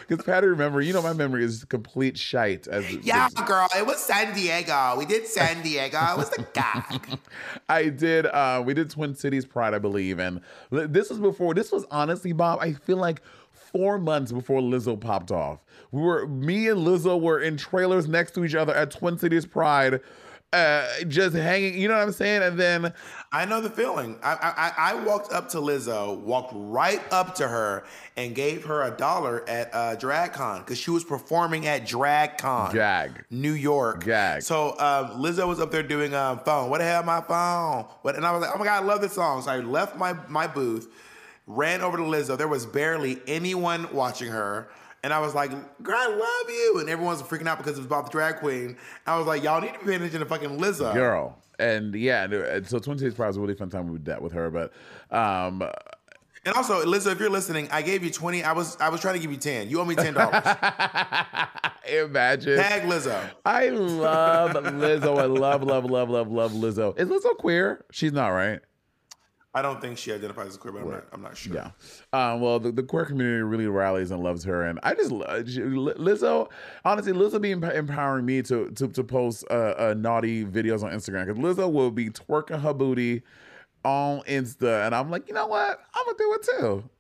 Because Patty, remember, you know, my memory is complete shite. As yeah, girl, it was San Diego. We did San Diego. It was the gag. I did. Uh, we did Twin Cities Pride, I believe, and this was before. This was honestly, Bob. I feel like four months before Lizzo popped off. We were me and Lizzo were in trailers next to each other at Twin Cities Pride. uh, just hanging. You know what I'm saying? And then I know the feeling. I, I I walked up to Lizzo, walked right up to her, and gave her a dollar at uh, DragCon because she was performing at DragCon, Gag. New York. Gag. So um, Lizzo was up there doing um, phone. What the hell, my phone? What? And I was like, oh my god, I love this song. So I left my my booth, ran over to Lizzo. There was barely anyone watching her. And I was like, girl, I love you. And everyone's freaking out because it was about the drag queen. I was like, y'all need to be paying attention to fucking Lizzo. girl. And yeah, and so Twin Cities Pride was a really fun time with that with her. But um, And also, Lizzo, if you're listening, I gave you 20. I was I was trying to give you 10. You owe me $10. imagine. Tag Lizzo. I love Lizzo. I love, love, love, love, love Lizzo. Is Lizzo queer? She's not, right? I don't think she identifies as queer, but I'm not, I'm not sure. Yeah. Um, well, the, the queer community really rallies and loves her, and I just she- Lizzo. Honestly, Lizzo be empowering me to to, to post uh, uh, naughty videos on Instagram because Lizzo will be twerking her booty on Insta, and I'm like, you know what? I'm gonna do it too.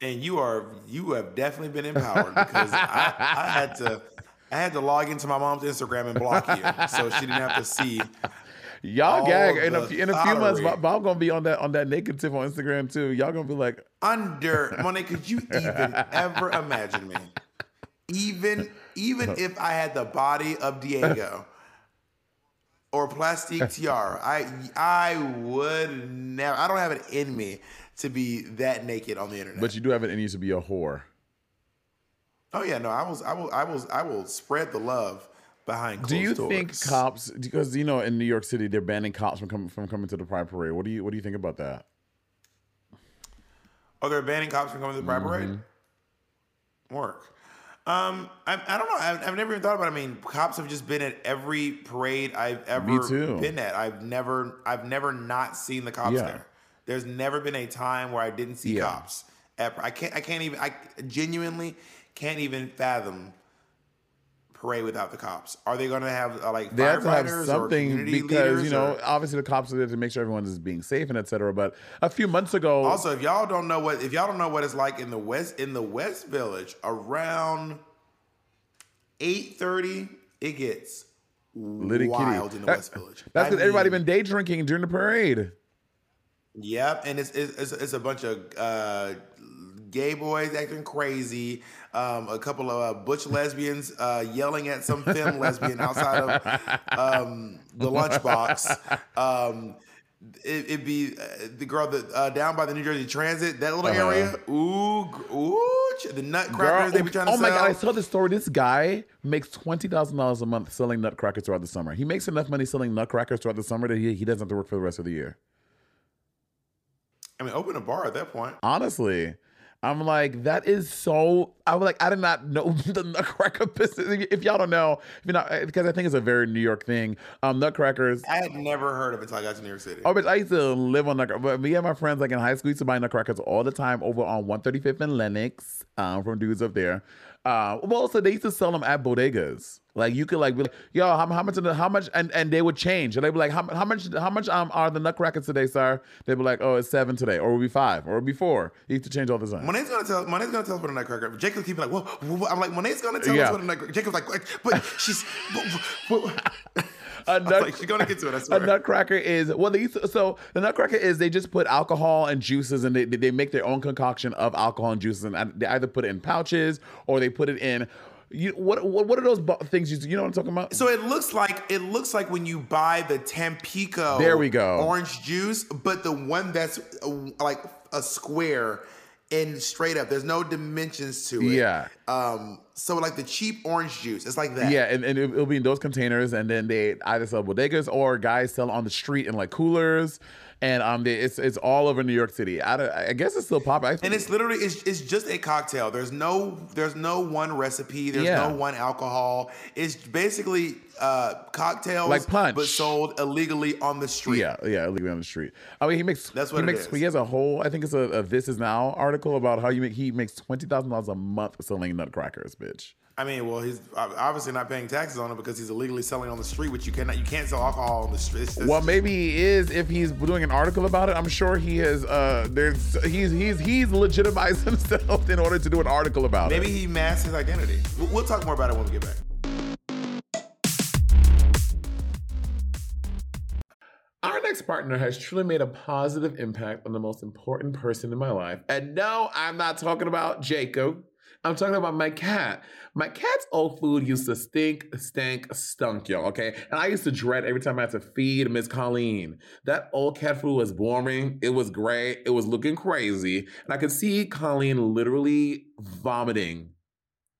And you are you have definitely been empowered because I, I had to I had to log into my mom's Instagram and block you, so she didn't have to see. Y'all All gag in a, few- in a few months. Bob, Bob gonna be on that on that naked tip on Instagram too. Y'all gonna be like, Under Monet, could you even ever imagine me? Even even if I had the body of Diego or Plastique Tiara, I I would never. I don't have it in me to be that naked on the internet. but you do have it in you to be a whore. oh yeah, no, I was I will I will I will spread the love behind. Do you closed think cops? Because you know, in New York City, they're banning cops from coming from coming to the Pride Parade. What do you What do you think about that? Oh, they're banning cops from coming to the Pride Parade? Mm-hmm. Work. Um, I, I don't know. I've, I've never even thought about. It. I mean, cops have just been at every parade I've ever been at. I've never, I've never not seen the cops Yeah. there. There's never been a time where I didn't see Yeah. cops. At, I can't, I can't even, I genuinely can't even fathom parade without the cops. Are they going to have uh, like They have to have something because you know, or- obviously the cops are there to make sure everyone is being safe and etc. But a few months ago, Also, if y'all don't know what if y'all don't know what it's like in the west in the West Village around eight thirty, it gets Litty wild Kitty. in the That- West Village. that's because everybody been day drinking during the parade. Yep, and it's it's, it's, it's a bunch of uh, gay boys acting crazy. Um, a couple of uh, butch lesbians uh, yelling at some femme lesbian outside of um, the lunchbox. Um, it, it'd be uh, the girl that uh, down by the New Jersey Transit, that little Uh-huh. area. Ooh, ooh, the nutcrackers they be trying to sell. oh my god! I saw this story. This guy makes twenty thousand dollars a month selling nutcrackers throughout the summer. He makes enough money selling nutcrackers throughout the summer that he, he doesn't have to work for the rest of the year. I mean, open a bar at that point. Honestly, I'm like that is so. I was like, I did not know the Nutcracker business. If y'all don't know, if you're not, because I think it's a very New York thing. Um, Nutcrackers. I had never heard of it until I got to New York City. Oh, but I used to live on Nutcracker. But me and my friends, like in high school, used to buy Nutcrackers all the time over on 135th and Lenox um, from dudes up there. Uh, well, so they used to sell them at bodegas. Like you could like be like, yo, how, how much? How much? And and they would change. And they'd be like, how, how much? How much um are the Nutcrackers today, sir? They'd be like, oh, it's seven today, or it'll be five, or it'll be four. They used to change all the time. Monet's gonna tell. Monet's gonna tell us what a nutcracker. Jacob's keeping like, whoa. I'm like, Monet's gonna tell Yeah. us what a nutcracker. Jacob's like, but she's. What, what, A nut- like, she's gonna get to it. I A swear. nutcracker is well. They to, so the nutcracker is they just put alcohol and juices and they they make their own concoction of alcohol and juices and they either put it in pouches or they put it in. You what what, what are those things you you know what I'm talking about? so it looks like it looks like when you buy the Tampico. There we go. Orange juice, but the one that's uh, like a square and straight up. There's no dimensions to it. Yeah. Um. So like the cheap orange juice, it's like that. Yeah, and, and it- it'll be in those containers, and then they either sell bodegas or guys sell on the street in like coolers, and um, it's it's all over New York City. I, I guess it's still popular. And it's literally it's, it's just a cocktail. There's no there's no one recipe. There's Yeah. no one alcohol. It's basically uh, cocktails Like punch. but sold illegally on the street. Yeah, yeah, illegally on the street. I mean, he makes. That's he what it makes. is. He has a whole. I think it's a, a This Is Now article about how you make. He makes twenty thousand dollars a month selling nutcrackers, bitch. I mean, well, he's obviously not paying taxes on it because he's illegally selling on the street, which you cannot you can't sell alcohol on the street. It's just- Well, maybe he is if he's doing an article about it. I'm sure he has. Uh, there's he's he's he's legitimized himself in order to do an article about maybe it. Maybe he masked his identity. We'll, we'll talk more about it when we get back. Our next partner has truly made a positive impact on the most important person in my life. And no, I'm not talking about Jacob. I'm talking about my cat. My cat's old food used to stink, stank, stunk, y'all, okay? And I used to dread every time I had to feed Miss Colleen. That old cat food was boring. It was gray. It was looking crazy. And I could see Colleen literally vomiting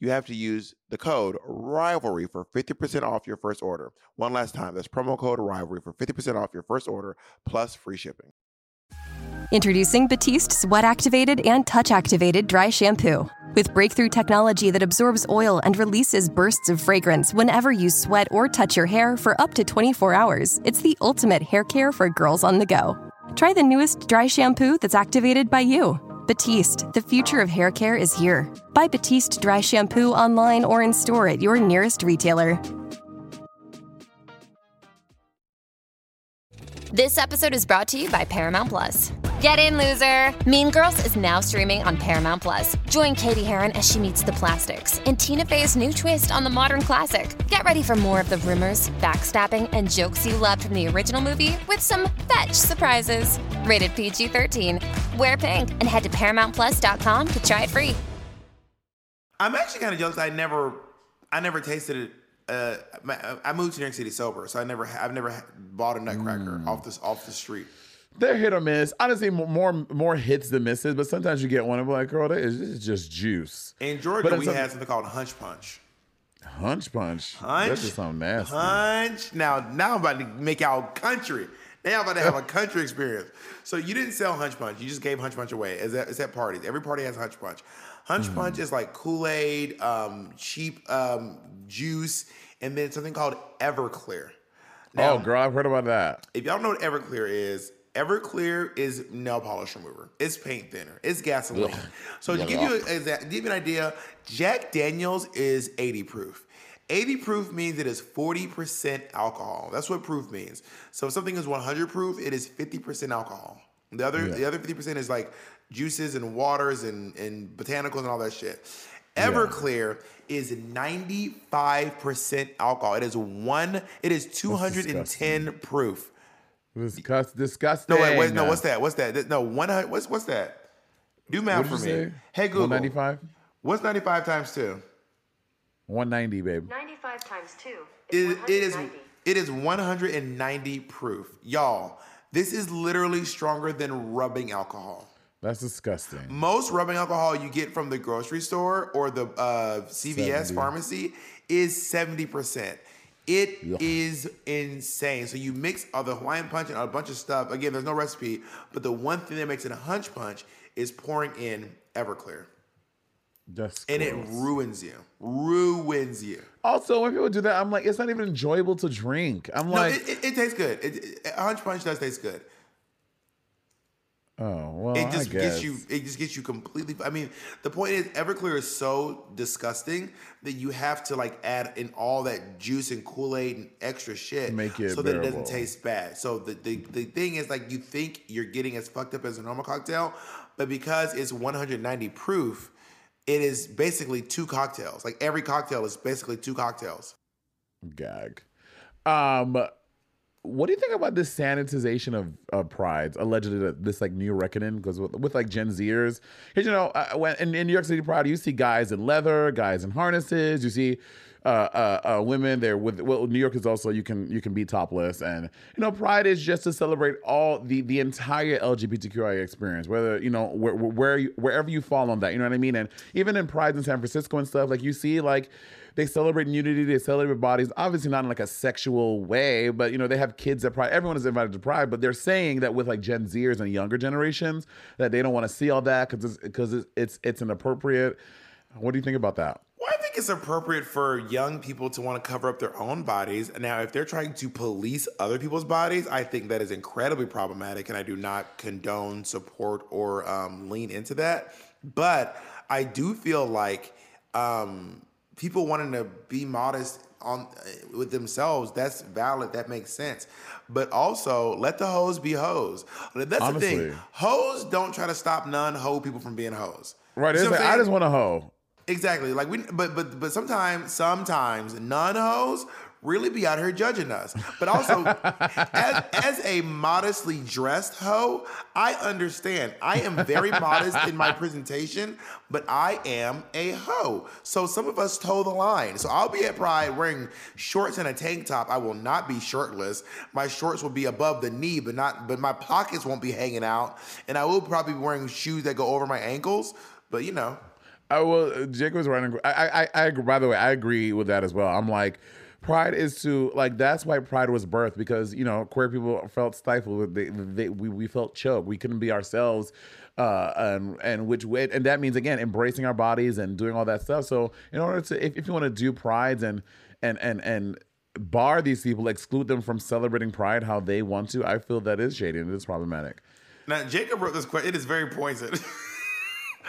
you have to use the code rivalry for 50% off your first order. One last time, that's promo code rivalry for 50% off your first order plus free shipping. Introducing Batiste Sweat Activated and Touch Activated Dry Shampoo. With breakthrough technology that absorbs oil and releases bursts of fragrance whenever you sweat or touch your hair for up to 24 hours, it's the ultimate hair care for girls on the go. Try the newest dry shampoo that's activated by you. Batiste, the future of hair care is here. Buy Batiste Dry Shampoo online or in store at your nearest retailer. This episode is brought to you by Paramount Plus. Get in, loser! Mean Girls is now streaming on Paramount Plus. Join Cady Heron as she meets the plastics in Tina Fey's new twist on the modern classic. Get ready for more of the rumors, backstabbing, and jokes you loved from the original movie with some fetch surprises. Rated PG 13. Wear pink and head to ParamountPlus.com to try it free. I'm actually kind of jealous. I never, I never tasted it. Uh, I moved to New York City sober, so I never, I've never bought a Nutcracker Mm. off this off the street. They're hit or miss. Honestly, more more hits than misses, but sometimes you get one and be like, girl, that is, this is just juice. In Georgia, But we had something called Hunch Punch. Hunch punch. Hunch. That just sounds nasty. Punch. Now, now I'm about to make y'all country. Now I'm about to have a country experience. So you didn't sell Hunch Punch. You just gave Hunch Punch away. It's at, it's at parties. Every party has Hunch Punch. Hunch Hmm. Punch is like Kool-Aid, um, cheap um, juice, and then something called Everclear. oh, girl, I've heard about that. If y'all know what Everclear is, Everclear is nail polish remover. It's paint thinner. It's gasoline. Ugh. So to give you, a, give you an idea, Jack Daniels is 80 proof. 80 proof means it is 40% alcohol. That's what proof means. So if something is 100 proof, it is 50% alcohol. The other Yeah. the other 50% is like juices and waters and, and botanicals and all that shit. Everclear is 95% alcohol. It is one, it is 210 proof. Disgust, disgusting. No, wait, wait, no. What's that? What's that? No, one hundred. What's what's that? Do math for me. Say? Hey Google. Ninety five. What's ninety five times two? One ninety, baby. Ninety five times two. Is it, it is it is one hundred and ninety proof, y'all. This is literally stronger than rubbing alcohol. That's disgusting. Most rubbing alcohol you get from the grocery store or the uh, CVS 70. pharmacy is 70%. It is insane. So you mix all the Hawaiian punch and a bunch of stuff. Again, there's no recipe, but the one thing that makes it a hunch punch is pouring in Everclear. That's and it ruins you. Ruins you. Also, when people do that, I'm like, it's not even enjoyable to drink. I'm no, like, it, it, it tastes good. It, it, hunch punch does taste good oh well, it just I guess. gets you. It just gets you completely. I mean, the point is, Everclear is so disgusting that you have to like add in all that juice and Kool Aid and extra shit, Make it so that it doesn't taste bad. So the, the the thing is, like, you think you're getting as fucked up as a normal cocktail, but because it's 190 proof, it is basically two cocktails. Like every cocktail is basically two cocktails. gag. Um, what do you think about this sanitization of uh, prides? Allegedly, this like new reckoning because with, with, like Gen Zers, because you know, uh, when in, in New York City Pride, you see guys in leather, guys in harnesses, you see uh, uh, uh, women there with well New York is also you can you can be topless. And you know Pride is just to celebrate all the the entire LGBTQI experience whether you know where, where you, wherever you fall on that you know what I mean? And even in Pride in San Francisco and stuff like you see like they celebrate nudity they celebrate bodies obviously not in like a sexual way but you know they have kids at Pride everyone is invited to Pride but they're saying that with like Gen Zers and younger generations that they don't want to see all that because it's because it's, it's it's inappropriate. What do you think about that? Well, I think it's appropriate for young people to want to cover up their own bodies. Now, if they're trying to police other people's bodies, I think that is incredibly problematic, and I do not condone, support, or um, lean into that. But I do feel like um, people wanting to be modest on with themselves that's valid that makes sense. But also let the hoes be hoes. That's Honestly. the thing. Hoes don't try to stop non-hoe people from being hoes. Right like, i just want a hoe. Exactly. Like we, but but but sometimes, sometimes non hoes really be out here judging us. But also, as, as a modestly dressed hoe, I understand. I am very modest in my presentation, but I am a hoe. So some of us toe the line. So I'll be at Pride wearing shorts and a tank top. I will not be shirtless. My shorts will be above the knee, but not. But my pockets won't be hanging out, and I will probably be wearing shoes that go over my ankles. But you know. I will. Uh, Jake was right. I, I, I, agree. By the way, I agree with that as well. I'm like, pride is to like. That's why pride was birthed because you know queer people felt stifled. They, they, we, we felt choked. We couldn't be ourselves. Uh, and and which way, and that means again embracing our bodies and doing all that stuff. So in order to, if, if you want to do prides and and and and bar these people, exclude them from celebrating pride how they want to, I feel that is shady and it is problematic. Now Jacob wrote this question. It is very pointed.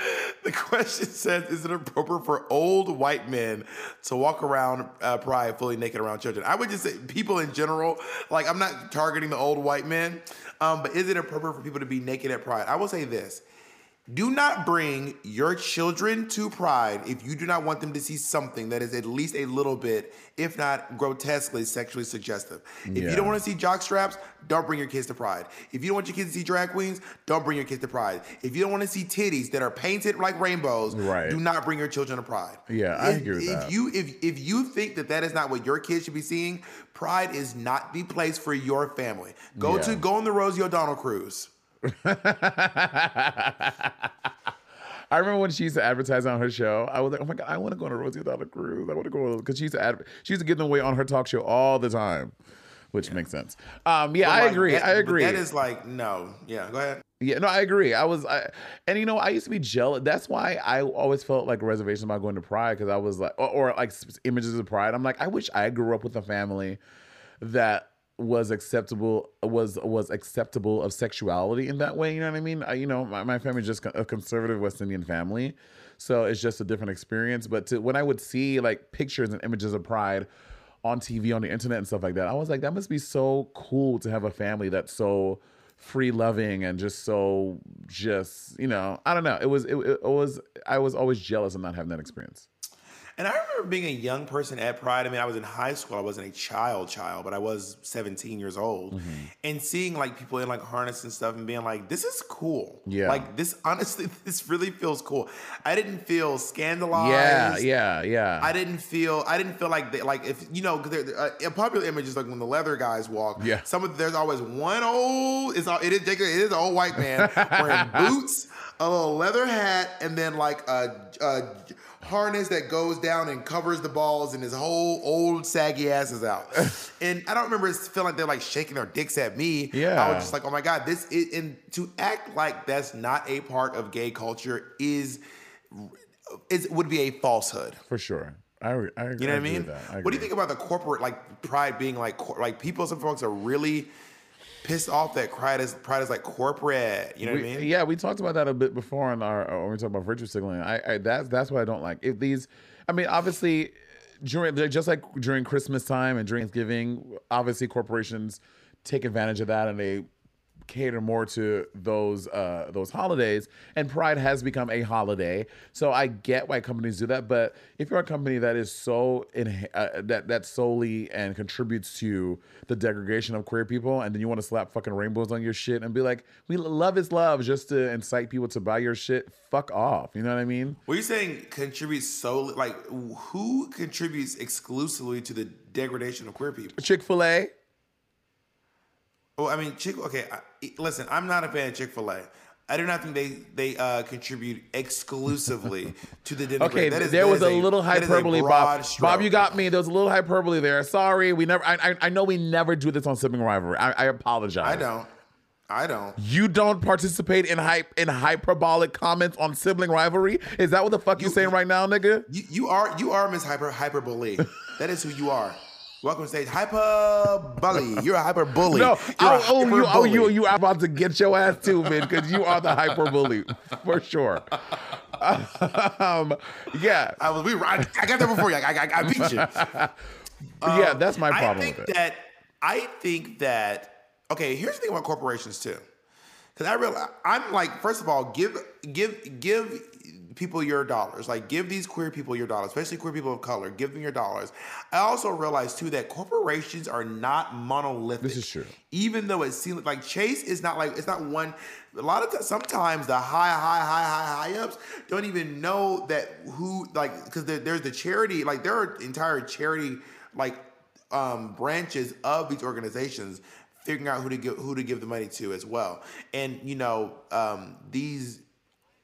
the question says, is it appropriate for old white men to walk around uh, Pride fully naked around children? I would just say people in general, like I'm not targeting the old white men, um, but is it appropriate for people to be naked at Pride? I will say this. Do not bring your children to Pride if you do not want them to see something that is at least a little bit, if not grotesquely sexually suggestive. If you don't want to see jock straps, don't bring your kids to Pride. If you don't want your kids to see drag queens, don't bring your kids to Pride. If you don't want to see titties that are painted like rainbows, right. do not bring your children to Pride. Yeah, I if, agree with if that. You, if, if you think that that is not what your kids should be seeing, Pride is not the place for your family. Go yeah. to go on the Rosie O'Donnell cruise. I remember when she used to advertise on her show. I was like, oh my god, I want to go on a Rosie O'Donnell cruise. I want to go because she used to ad- she used to give them away on her talk show all the time, which yeah. makes sense. Um, yeah, I agree. That, I agree. That is like no. Yeah, go ahead. Yeah, no, I agree. I was, I, and you know, I used to be jealous. That's why I always felt like reservations about going to Pride because I was like, or, or like images of Pride. I'm like, I wish I grew up with a family that was acceptable was was acceptable of sexuality in that way. You know what I mean? I, you know, my, my family is just a conservative West Indian family, so it's just a different experience. But to, when I would see like pictures and images of pride on TV, on the internet, and stuff like that, I was like, that must be so cool to have a family that's so free loving and just so just you know I don't know. It was it, it was I was always jealous of not having that experience. And I remember being a young person at Pride. I mean, I was in high school. I wasn't a child child, but I was 17 years old. Mm-hmm. And seeing like people in like harness and stuff and being like, this is cool. Yeah. Like this, honestly, this really feels cool. I didn't feel scandalized. Yeah, yeah, yeah. I didn't feel, I didn't feel like, they, like if, you know, uh, a popular image is like when the leather guys walk. Yeah. Some of, there's always one old, it's all, it is, it is an old white man wearing boots, a little leather hat, and then like a, a harness that goes down and covers the balls, and his whole old saggy ass is out. and I don't remember feeling like they're like shaking their dicks at me. Yeah, I was just like, oh my god, this is, and to act like that's not a part of gay culture is is would be a falsehood for sure. I, I, you know what I mean. I what do you think about the corporate like pride being like like people? Some folks are really pissed off that pride is pride is like corporate. You know we, what I mean? Yeah, we talked about that a bit before in our when we talked about virtue signaling. I, I that's that's what I don't like. If these, I mean, obviously during just like during Christmas time and during Thanksgiving, obviously corporations take advantage of that and they cater more to those uh, those holidays, and Pride has become a holiday. So I get why companies do that, but if you're a company that is so in uh, that that solely and contributes to the degradation of queer people, and then you want to slap fucking rainbows on your shit and be like, "We love is love," just to incite people to buy your shit, fuck off. You know what I mean? What are you saying? Contributes solely like who contributes exclusively to the degradation of queer people? Chick Fil A. Well, I mean, Chick. Okay, I, listen, I'm not a fan of Chick Fil A. I do not think they they uh, contribute exclusively to the denigration. Okay, That is- there was is a little is a hyperbole, Bob. stroke. Bob, you got me. There was a little hyperbole there. Sorry, we never. I, I, I know we never do this on sibling rivalry. I, I apologize. I don't. I don't. You don't participate in hype in hyperbolic comments on sibling rivalry. Is that what the fuck you're saying right now, nigga? You, you are you are Miss Hyper Hyperbole. that is who you are. Welcome to stage Hyperbully. You're a hyperbully. No, You're a oh, oh, you. Oh, you. You are about to get your ass too, man, because you are the hyperbully for sure. Um, yeah, I was. We. I, I got there before you. I, I, I beat you. yeah, that's my problem I think that I think that okay. Here's the thing about corporations too, because I realize I'm like first of all, give give give people your dollars. Like give these queer people your dollars, especially queer people of color. Give them your dollars. I also realized too that corporations are not monolithic. This is true. Even though it seems like Chase is not like it's not one. A lot of times, sometimes the high, high, high, high, high ups don't even know that who like because there, there's the charity like there are entire charity like um, branches of these organizations figuring out who to give who to give the money to as well. And you know um, these,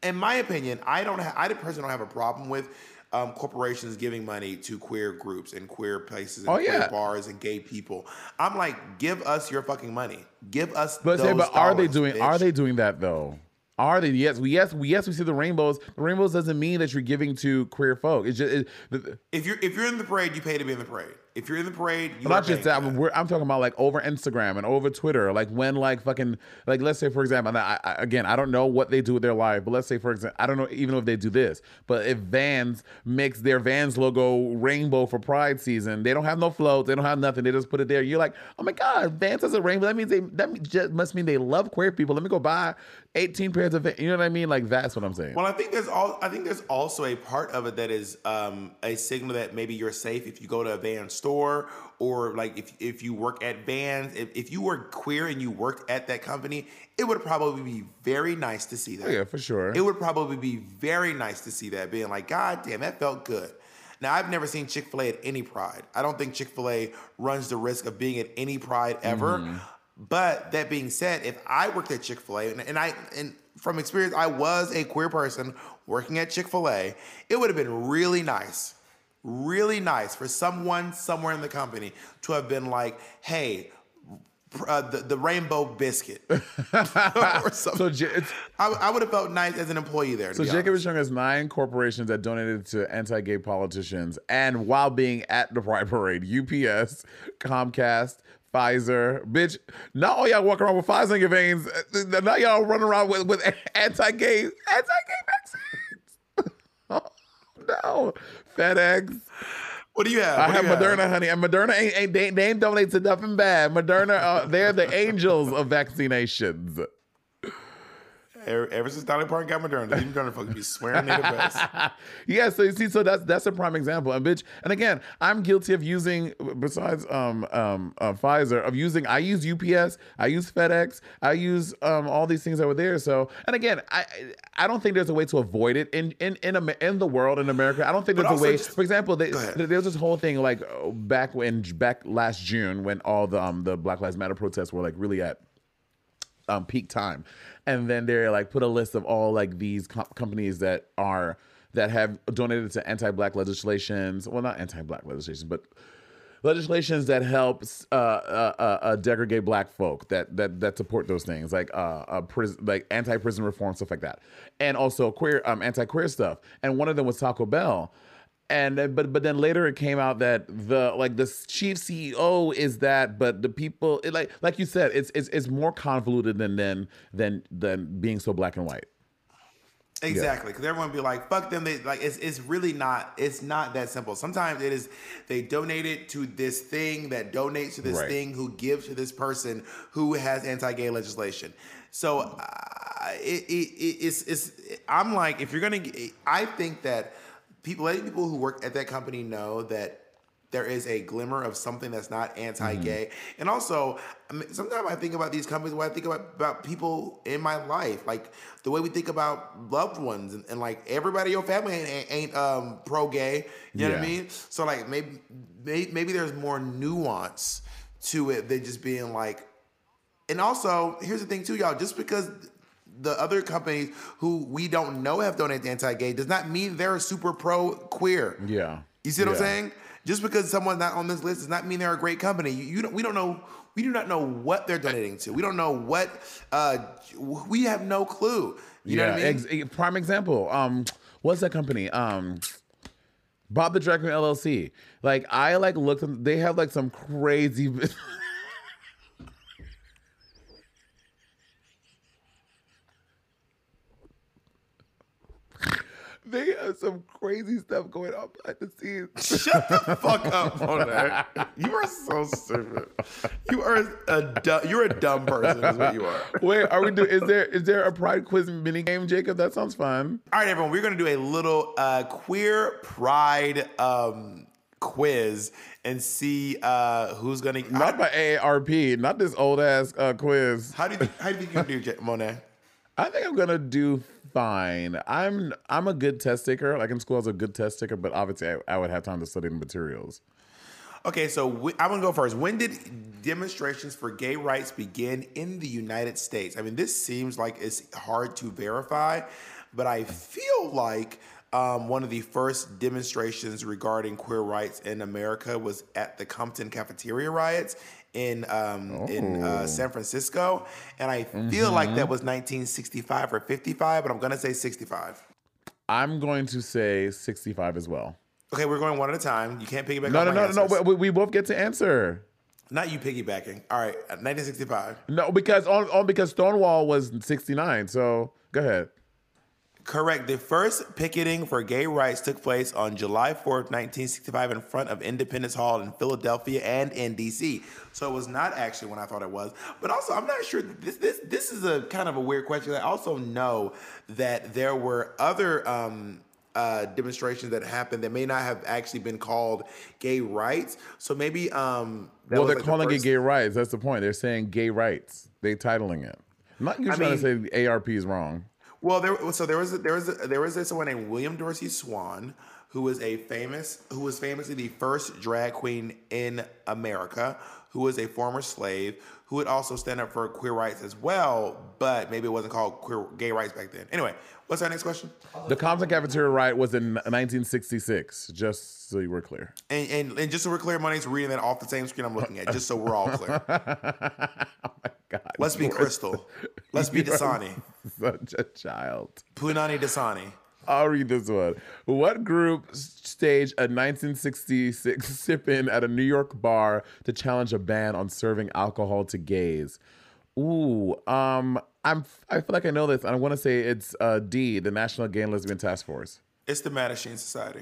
in my opinion, I don't ha- I personally don't have a problem with. Um, corporations giving money to queer groups and queer places and Oh, queer yeah. bars and gay people. I'm like, give us your fucking money. Give us. But say, but are they doing? Are they doing that though? Are they? Yes, we yes we yes we see the rainbows. The rainbows doesn't mean that you're giving to queer folk. It's just it, the, If you're if you're in the parade, you pay to be in the parade. If you're in the parade, you not just that. We're, I'm talking about like over Instagram and over Twitter. Like when like fucking like let's say for example, and I, I, again I don't know what they do with their life, but let's say for example I don't know even if they do this, but if Vans makes their Vans logo rainbow for Pride season, they don't have no floats, they don't have nothing, they just put it there. You're like, oh my god, Vans has a rainbow. That means they that just must mean they love queer people. Let me go buy 18 pairs of Vans. You know what I mean? Like that's what I'm saying. Well, I think there's all. I think there's also a part of it that is um, a signal that maybe you're safe if you go to a Vans store or like if if you work at Vans. If, if you were queer and you worked at that company, it would probably be very nice to see that. Oh, yeah, for sure. It would probably be very nice to see that, being like, God damn, that felt good. Now, I've never seen Chick fil A at any Pride. I don't think Chick fil A runs the risk of being at any Pride ever. Mm-hmm. But that being said, if I worked at Chick fil A, and, and I, and from experience, I was a queer person working at Chick fil A, it would have been really nice, really nice for someone somewhere in the company to have been like, hey, uh, the, the rainbow biscuit or something. So J- I, I would have felt nice as an employee there. So Jacob showing us nine corporations that donated to anti-gay politicians, and while being at the Pride Parade, UPS, Comcast, Pfizer, bitch. Not all y'all walk around with Pfizer in your veins. Now y'all run around with, with anti-gay anti-gay no, FedEx. What do you have? I have Moderna, honey, and Moderna ain't, ain't they, they ain't donate to nothing bad. Moderna, uh, they're the angels of vaccinations. Ever, ever since Dolly Parton got Moderna, these Moderna folks be swearing they the best. yeah, so you see, so that's that's a prime example. And bitch, and again, I'm guilty of using besides um um uh, Pfizer of using. I use UPS, I use FedEx, I use um all these things that were there. So, and again, I I don't think there's a way to avoid it in in in, in the world in America. I don't think But there's a way. just- for example, they, Go ahead. there was this whole thing like oh, back when back last June when all the um the Black Lives Matter protests were like really at um, peak time, and then they like put a list of all like these com- companies that are that have donated to anti-black legislations. Well, not anti-black legislation, but legislations that helps uh, uh, uh, uh, degrade black folk that that that support those things like uh, uh prison like anti-prison reform stuff like that, and also queer um anti-queer stuff. And one of them was Taco Bell. And then, but but then later it came out that the like the chief CEO is that, but the people it, like like you said, it's it's it's more convoluted than than than than being so black and white. Exactly, because everyone be like, "Fuck them." They like it's it's really not. It's not that simple. Sometimes it is. They donate it to this thing that donates to this Right. thing who gives to this person who has anti-gay legislation. So uh, it, it, it it's it's. I'm like, if you're gonna, I think that people, letting people who work at that company know that there is a glimmer of something that's not anti-gay. And also, I mean, sometimes I think about these companies when I think about, about people in my life, like the way we think about loved ones and, and like everybody in your family ain't, ain't um, pro-gay. You know what I mean? So like maybe, maybe maybe there's more nuance to it than just being like. And also, here's the thing too, y'all. Just because the other companies who we don't know have donated anti-gay does not mean they're super pro-queer. Yeah. You see what I'm saying? Just because someone's not on this list does not mean they're a great company. You, you don't, we don't know. We do not know what they're donating to. We don't know what. Uh, we have no clue. You know what I mean? ex- prime example. Um, what's that company? Um, Bob the Drag Queen LLC. Like I like looked. They have like some crazy. They have some crazy stuff going on behind the scenes. Shut the fuck up, Monét. You are so stupid. You are a du- you're a dumb person. Is what you are. Wait, are we doing? Is there is there a Pride quiz mini game, Jacob? That sounds fun. All right, everyone. We're gonna do a little uh, queer pride um, quiz and see uh, who's gonna. Not by AARP, not this old ass uh, quiz. How do you think, how do you think you do, Monét? I think I'm gonna do fine. I'm I'm a good test taker. Like in school, I was a good test taker, but obviously I, I would have time to study the materials. Okay, so we, I'm gonna go first. When did demonstrations for gay rights begin in the United States? I mean, this seems like it's hard to verify, but I feel like um, one of the first demonstrations regarding queer rights in America was at the Compton cafeteria riots in um, in uh, Oh. San Francisco, and I feel like Mhm. that was 1965 or 55, but I'm gonna say 65. I'm going to say 65 as well. Okay, we're going one at a time. You can't piggyback. No, no, my no, no, no. We, we both get to answer. Not you piggybacking. All right, 1965. No, because on, on because Stonewall was 69. So go ahead. Correct. The first picketing for gay rights took place on July 4th, 1965, in front of Independence Hall in Philadelphia and in DC. So it was not actually when I thought it was. But also, I'm not sure. This this this is a kind of a weird question. I also know that there were other um, uh, demonstrations that happened that may not have actually been called gay rights. So maybe um, well, they're like the calling it gay rights. That's the point. They're saying gay rights. They titling it. I'm not you I trying to say ARP is wrong. Well, there so there was a, there was a, there was this one named William Dorsey Swann, who was a famous who was famously the first drag queen in America, who was a former slave, who would also stand up for queer rights as well, but maybe it wasn't called queer gay rights back then. Anyway, what's our next question? The Compton cafeteria riot was in 1966. Just so you were clear. And, and, and just so we're clear, Monét's reading that off the same screen I'm looking at, just so we're all clear. Oh my God, Let's be crystal. Let's be Dasani. Such a child. Punani Dasani. I'll read this one. What group staged a 1966 sip-in at a New York bar to challenge a ban on serving alcohol to gays? Ooh, um, I'm. I feel like I know this. I want to say it's uh, D, the National Gay and Lesbian Task Force. It's the Mattachine Society.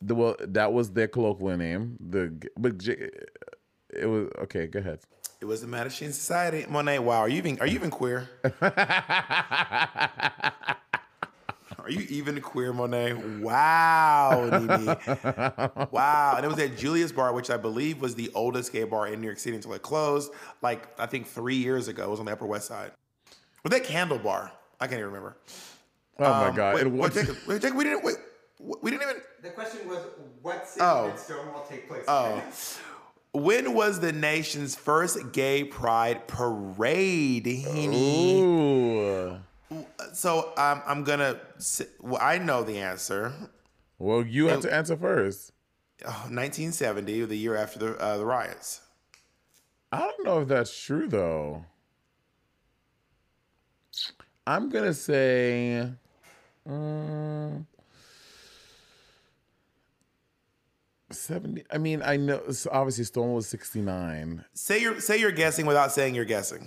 The well, that was their colloquial name. The but J- it was okay. Go ahead. It was the Mattachine Society. Monét, wow, are you even are you even queer? Are you even queer, Monét? Wow, Nene. Wow. And it was at Julius Bar, which I believe was the oldest gay bar in New York City until it closed, like I think three years ago. It was on the Upper West Side. Was that Candle Bar? I can't even remember. Oh my Um, god! Wait, It wait, was- Jacob, wait, Jacob, we didn't wait. We didn't even. The question was, what city Oh. did Stonewall take place Oh. When was the nation's first gay pride parade? Ooh. So um, I'm gonna. Well, I know the answer. Well, you have to answer first. Oh, 1970, the year after the uh, the riots. I don't know if that's true though. I'm gonna say. Um, 70 i mean i know so obviously stone was 69 Say you're say you're guessing without saying you're guessing.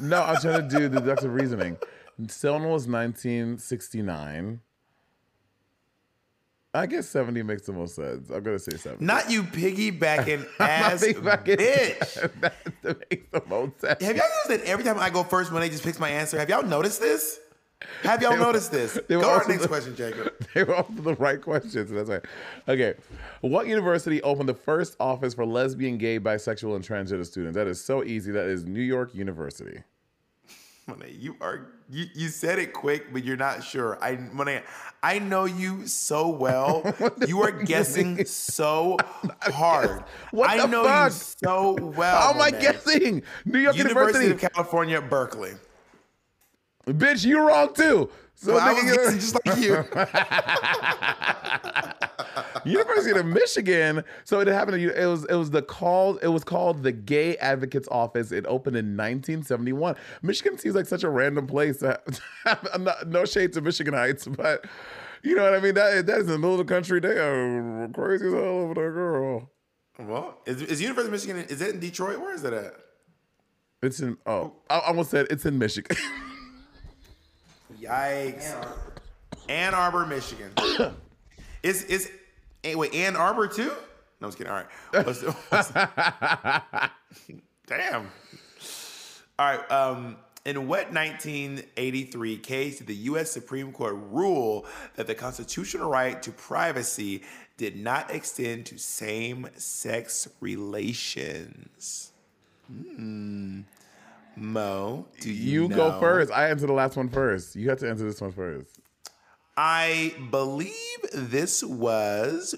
no i'm trying to do deductive reasoning Selma was 1969. I guess 70 makes the most sense. I'm gonna say 70. Not you piggybacking ass piggybacking. bitch. that makes the most sense. Have y'all noticed that every time I go first, Monét just picks my answer? Have y'all noticed this? Have y'all noticed this? they were Go on next the- question, Jacob. They were all the right questions. That's right. Okay. What university opened the first office for lesbian, gay, bisexual, and transgender students? That is so easy. That is New York University. Monét, you are you, you said it quick, but you're not sure. I Monét, I know you so well. You are guessing so hard. What I know fuck? you so well. How am I guessing? New York University University. of California, Berkeley. Bitch, you're wrong too. So Well, I was just like you. University of Michigan. So it happened. to- you It was it was the called it was called the Gay Advocates Office. It opened in 1971. Michigan seems like such a random place. To have, I'm not, no shade to Michiganites, but you know what I mean. That that is in the middle of the country. They are crazy as hell over there, girl. well, is, is University of Michigan? Is it in Detroit? Where is it at? It's in oh I almost said it's in Michigan. Yikes! Ann Arbor, Michigan. is is eh, wait Ann Arbor too? No, I was kidding. All right. What's the- what's- Damn. All right. Um, in what 1983 case did the U.S. Supreme Court rule that the constitutional right to privacy did not extend to same-sex relations? Hmm. Mo, do you, You go first. I answer the last one first. You have to answer this one first. I believe this was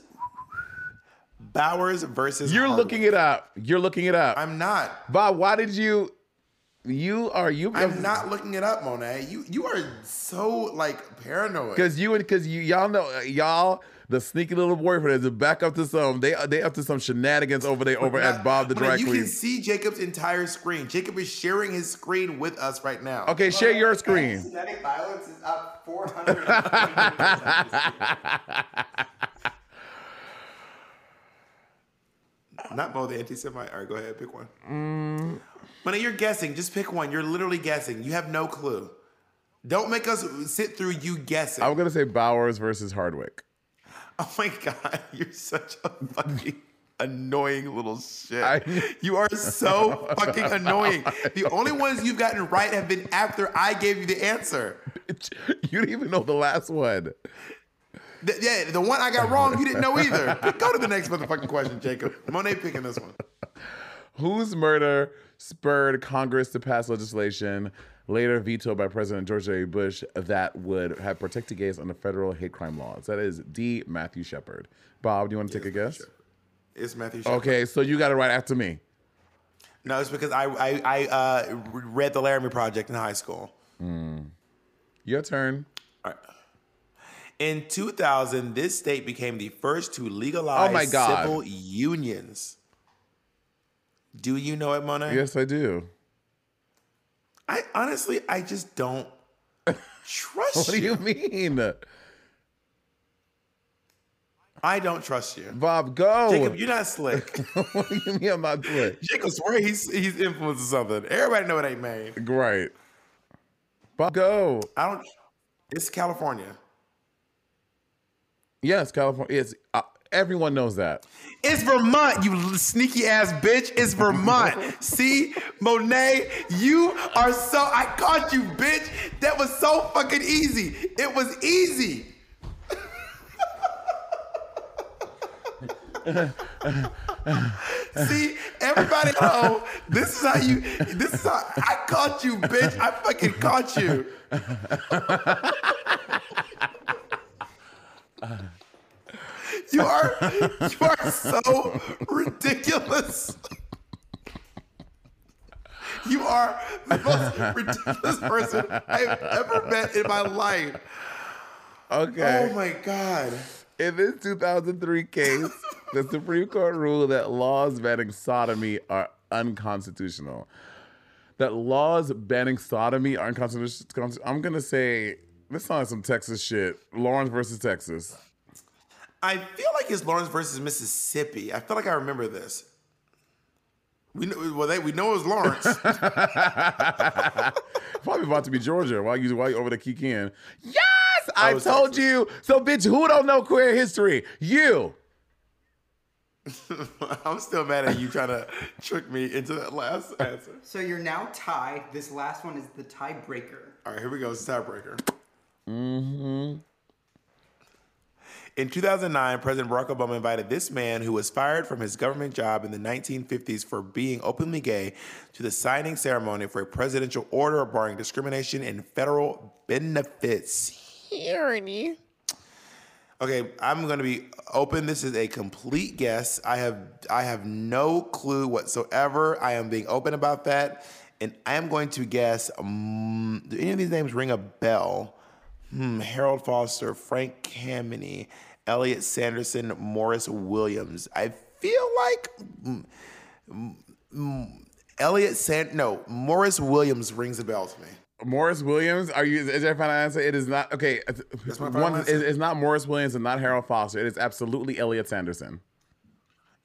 Bowers versus. You're Hardwick. looking it up. You're looking it up. I'm not. Bob, why did you? You are you? I'm not looking it up, Monét. You you are so like paranoid. Because you and because you y'all know y'all the sneaky little boyfriend is back up to some they they up to some shenanigans over there over at Bob the Monét, drag you queen. can see Jacob's entire screen. Jacob is sharing his screen with us right now. Okay, share your screen. Genetic violence is up 400. Not both anti-Semite. All right, go ahead, pick one. Mm. Monét, you're guessing. Just pick one. You're literally guessing. You have no clue. Don't make us sit through you guessing. I'm gonna say Bowers versus Hardwick. Oh my god, you're such a fucking annoying little shit. I- you are so fucking annoying. The only ones you've gotten right have been after I gave you the answer. You didn't even know the last one. The, yeah, the one I got wrong, you didn't know either. Go to the next motherfucking question, Jacob. Monét picking this one. Whose murder spurred Congress to pass legislation later vetoed by President George W. Bush that would have protected gays under federal hate crime laws? That is D. Matthew Shepard. Bob, do you want to take a guess? It's Matthew. Shepard. Okay, so you got it right after me. No, it's because I I, I uh, read the Laramie Project in high school. Your turn. All right. In 2000, this state became the first to legalize Oh my God. civil unions. Do you know it, Monét? Yes, I do. I honestly, I just don't trust What do you mean? I don't trust you. Bob, go. Jacob, you're not slick. what do you mean I'm not slick? Jacob swear he's he's influencing something. Everybody know it ain't made. Right. Bob, go. I don't. It's California. Yes, California. Yes, uh, everyone knows that. It's Vermont, you sneaky ass bitch. It's Vermont. See, Monét, you are so. I caught you, bitch. That was so fucking easy. It was easy. See, everybody know this is how you. This is how I caught you, bitch. I fucking caught you. You are you are so ridiculous. You are the most ridiculous person I've ever met in my life. Okay. Oh my god. In this 2003 case, the Supreme Court ruled that laws banning sodomy are unconstitutional. That laws banning sodomy are unconstitutional. I'm gonna say this sounds like some Texas shit. Lawrence versus Texas. I feel like it's Lawrence versus Mississippi. I feel like I remember this. We know, well, they, we know it was Lawrence. Probably about to be Georgia while you while you over the kick in. Yes, I it's told Texas. you. So, bitch, who don't know queer history? You. I'm still mad at you trying to trick me into that last answer. So you're now tied. This last one is the tiebreaker. All right, here we go. It's tiebreaker. Mm-hmm. In 2009, President Barack Obama invited this man who was fired from his government job in the 1950s for being openly gay to the signing ceremony for a presidential order barring discrimination in federal benefits. Tyranny. Okay, I'm gonna be open. This is a complete guess. I have I have no clue whatsoever. I am being open about that, and I am going to guess. Um, do any of these names ring a bell? Hmm, Harold Foster, Frank Kameny, Elliot Sanderson, Morris Williams. I feel like mm, mm, mm, Elliot San no Morris Williams rings a bell to me. Morris Williams. Are you? Is that final answer? It is not. Okay. That's my final One, answer. it's, it's not Morris Williams and not Harold Foster. It is absolutely Elliot Sanderson.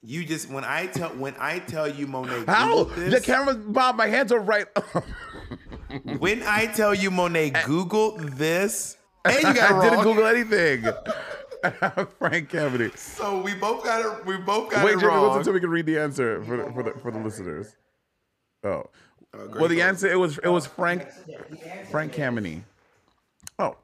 You just when I tell when I tell you Monét, How? Googled The camera's Bob. My hands are right. when I tell you Monét Google this, and you got I didn't. Google anything. Frank Cavity. So we both got it. We both got Wait, it Jimmy, wrong. listen until we can read the answer for the, for the for the listeners. Oh, uh, great well, the answer it was it was oh. Frank Frank Kameny. Oh,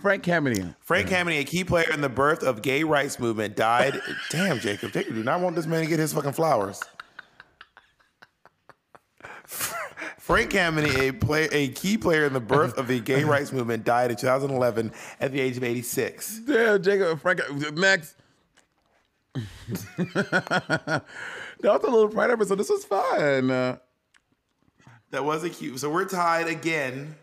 Frank Kameny. Frank Kameny, a key player in the birth of gay rights movement, died. Damn, Jacob, Jacob do not want this man to get his fucking flowers. Frank Kameny, a play, a key player in the birth of the gay rights movement, died in 2011 at the age of 86. Damn, Jacob Frank. Next. that was a little pride episode. This was fun. That was a cute. So we're tied again.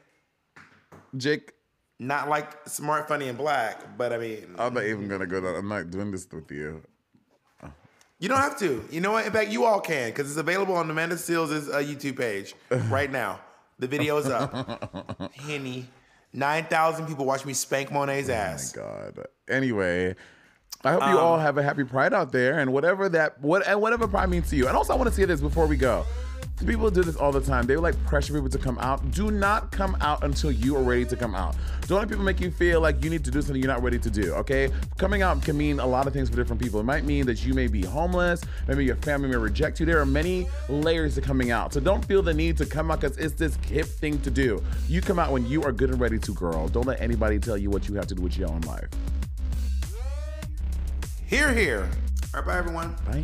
Jake, Not like smart, funny, and black, but I mean, I'm not even gonna go down. I'm not doing this with you. You don't have to. You know what? In fact, you all can because it's available on Amanda Seales' uh, YouTube page right now. The video is up. Henny. 9,000 people watch me spank Monét's ass. Thank God. Anyway, I hope you all um, have a happy Pride out there, and whatever that what and whatever Pride means to you. And also, I want to say this before we go. People do this all the time. They like pressure people to come out. Do not come out until you are ready to come out. Don't let people make you feel like you need to do something you're not ready to do. Okay, coming out can mean a lot of things for different people. It might mean that you may be homeless. Maybe your family may reject you. There are many layers to coming out. So don't feel the need to come out because it's this hip thing to do. You come out when you are good and ready to, girl. Don't let anybody tell you what you have to do with your own life. Here, here. All right, bye, everyone. Bye.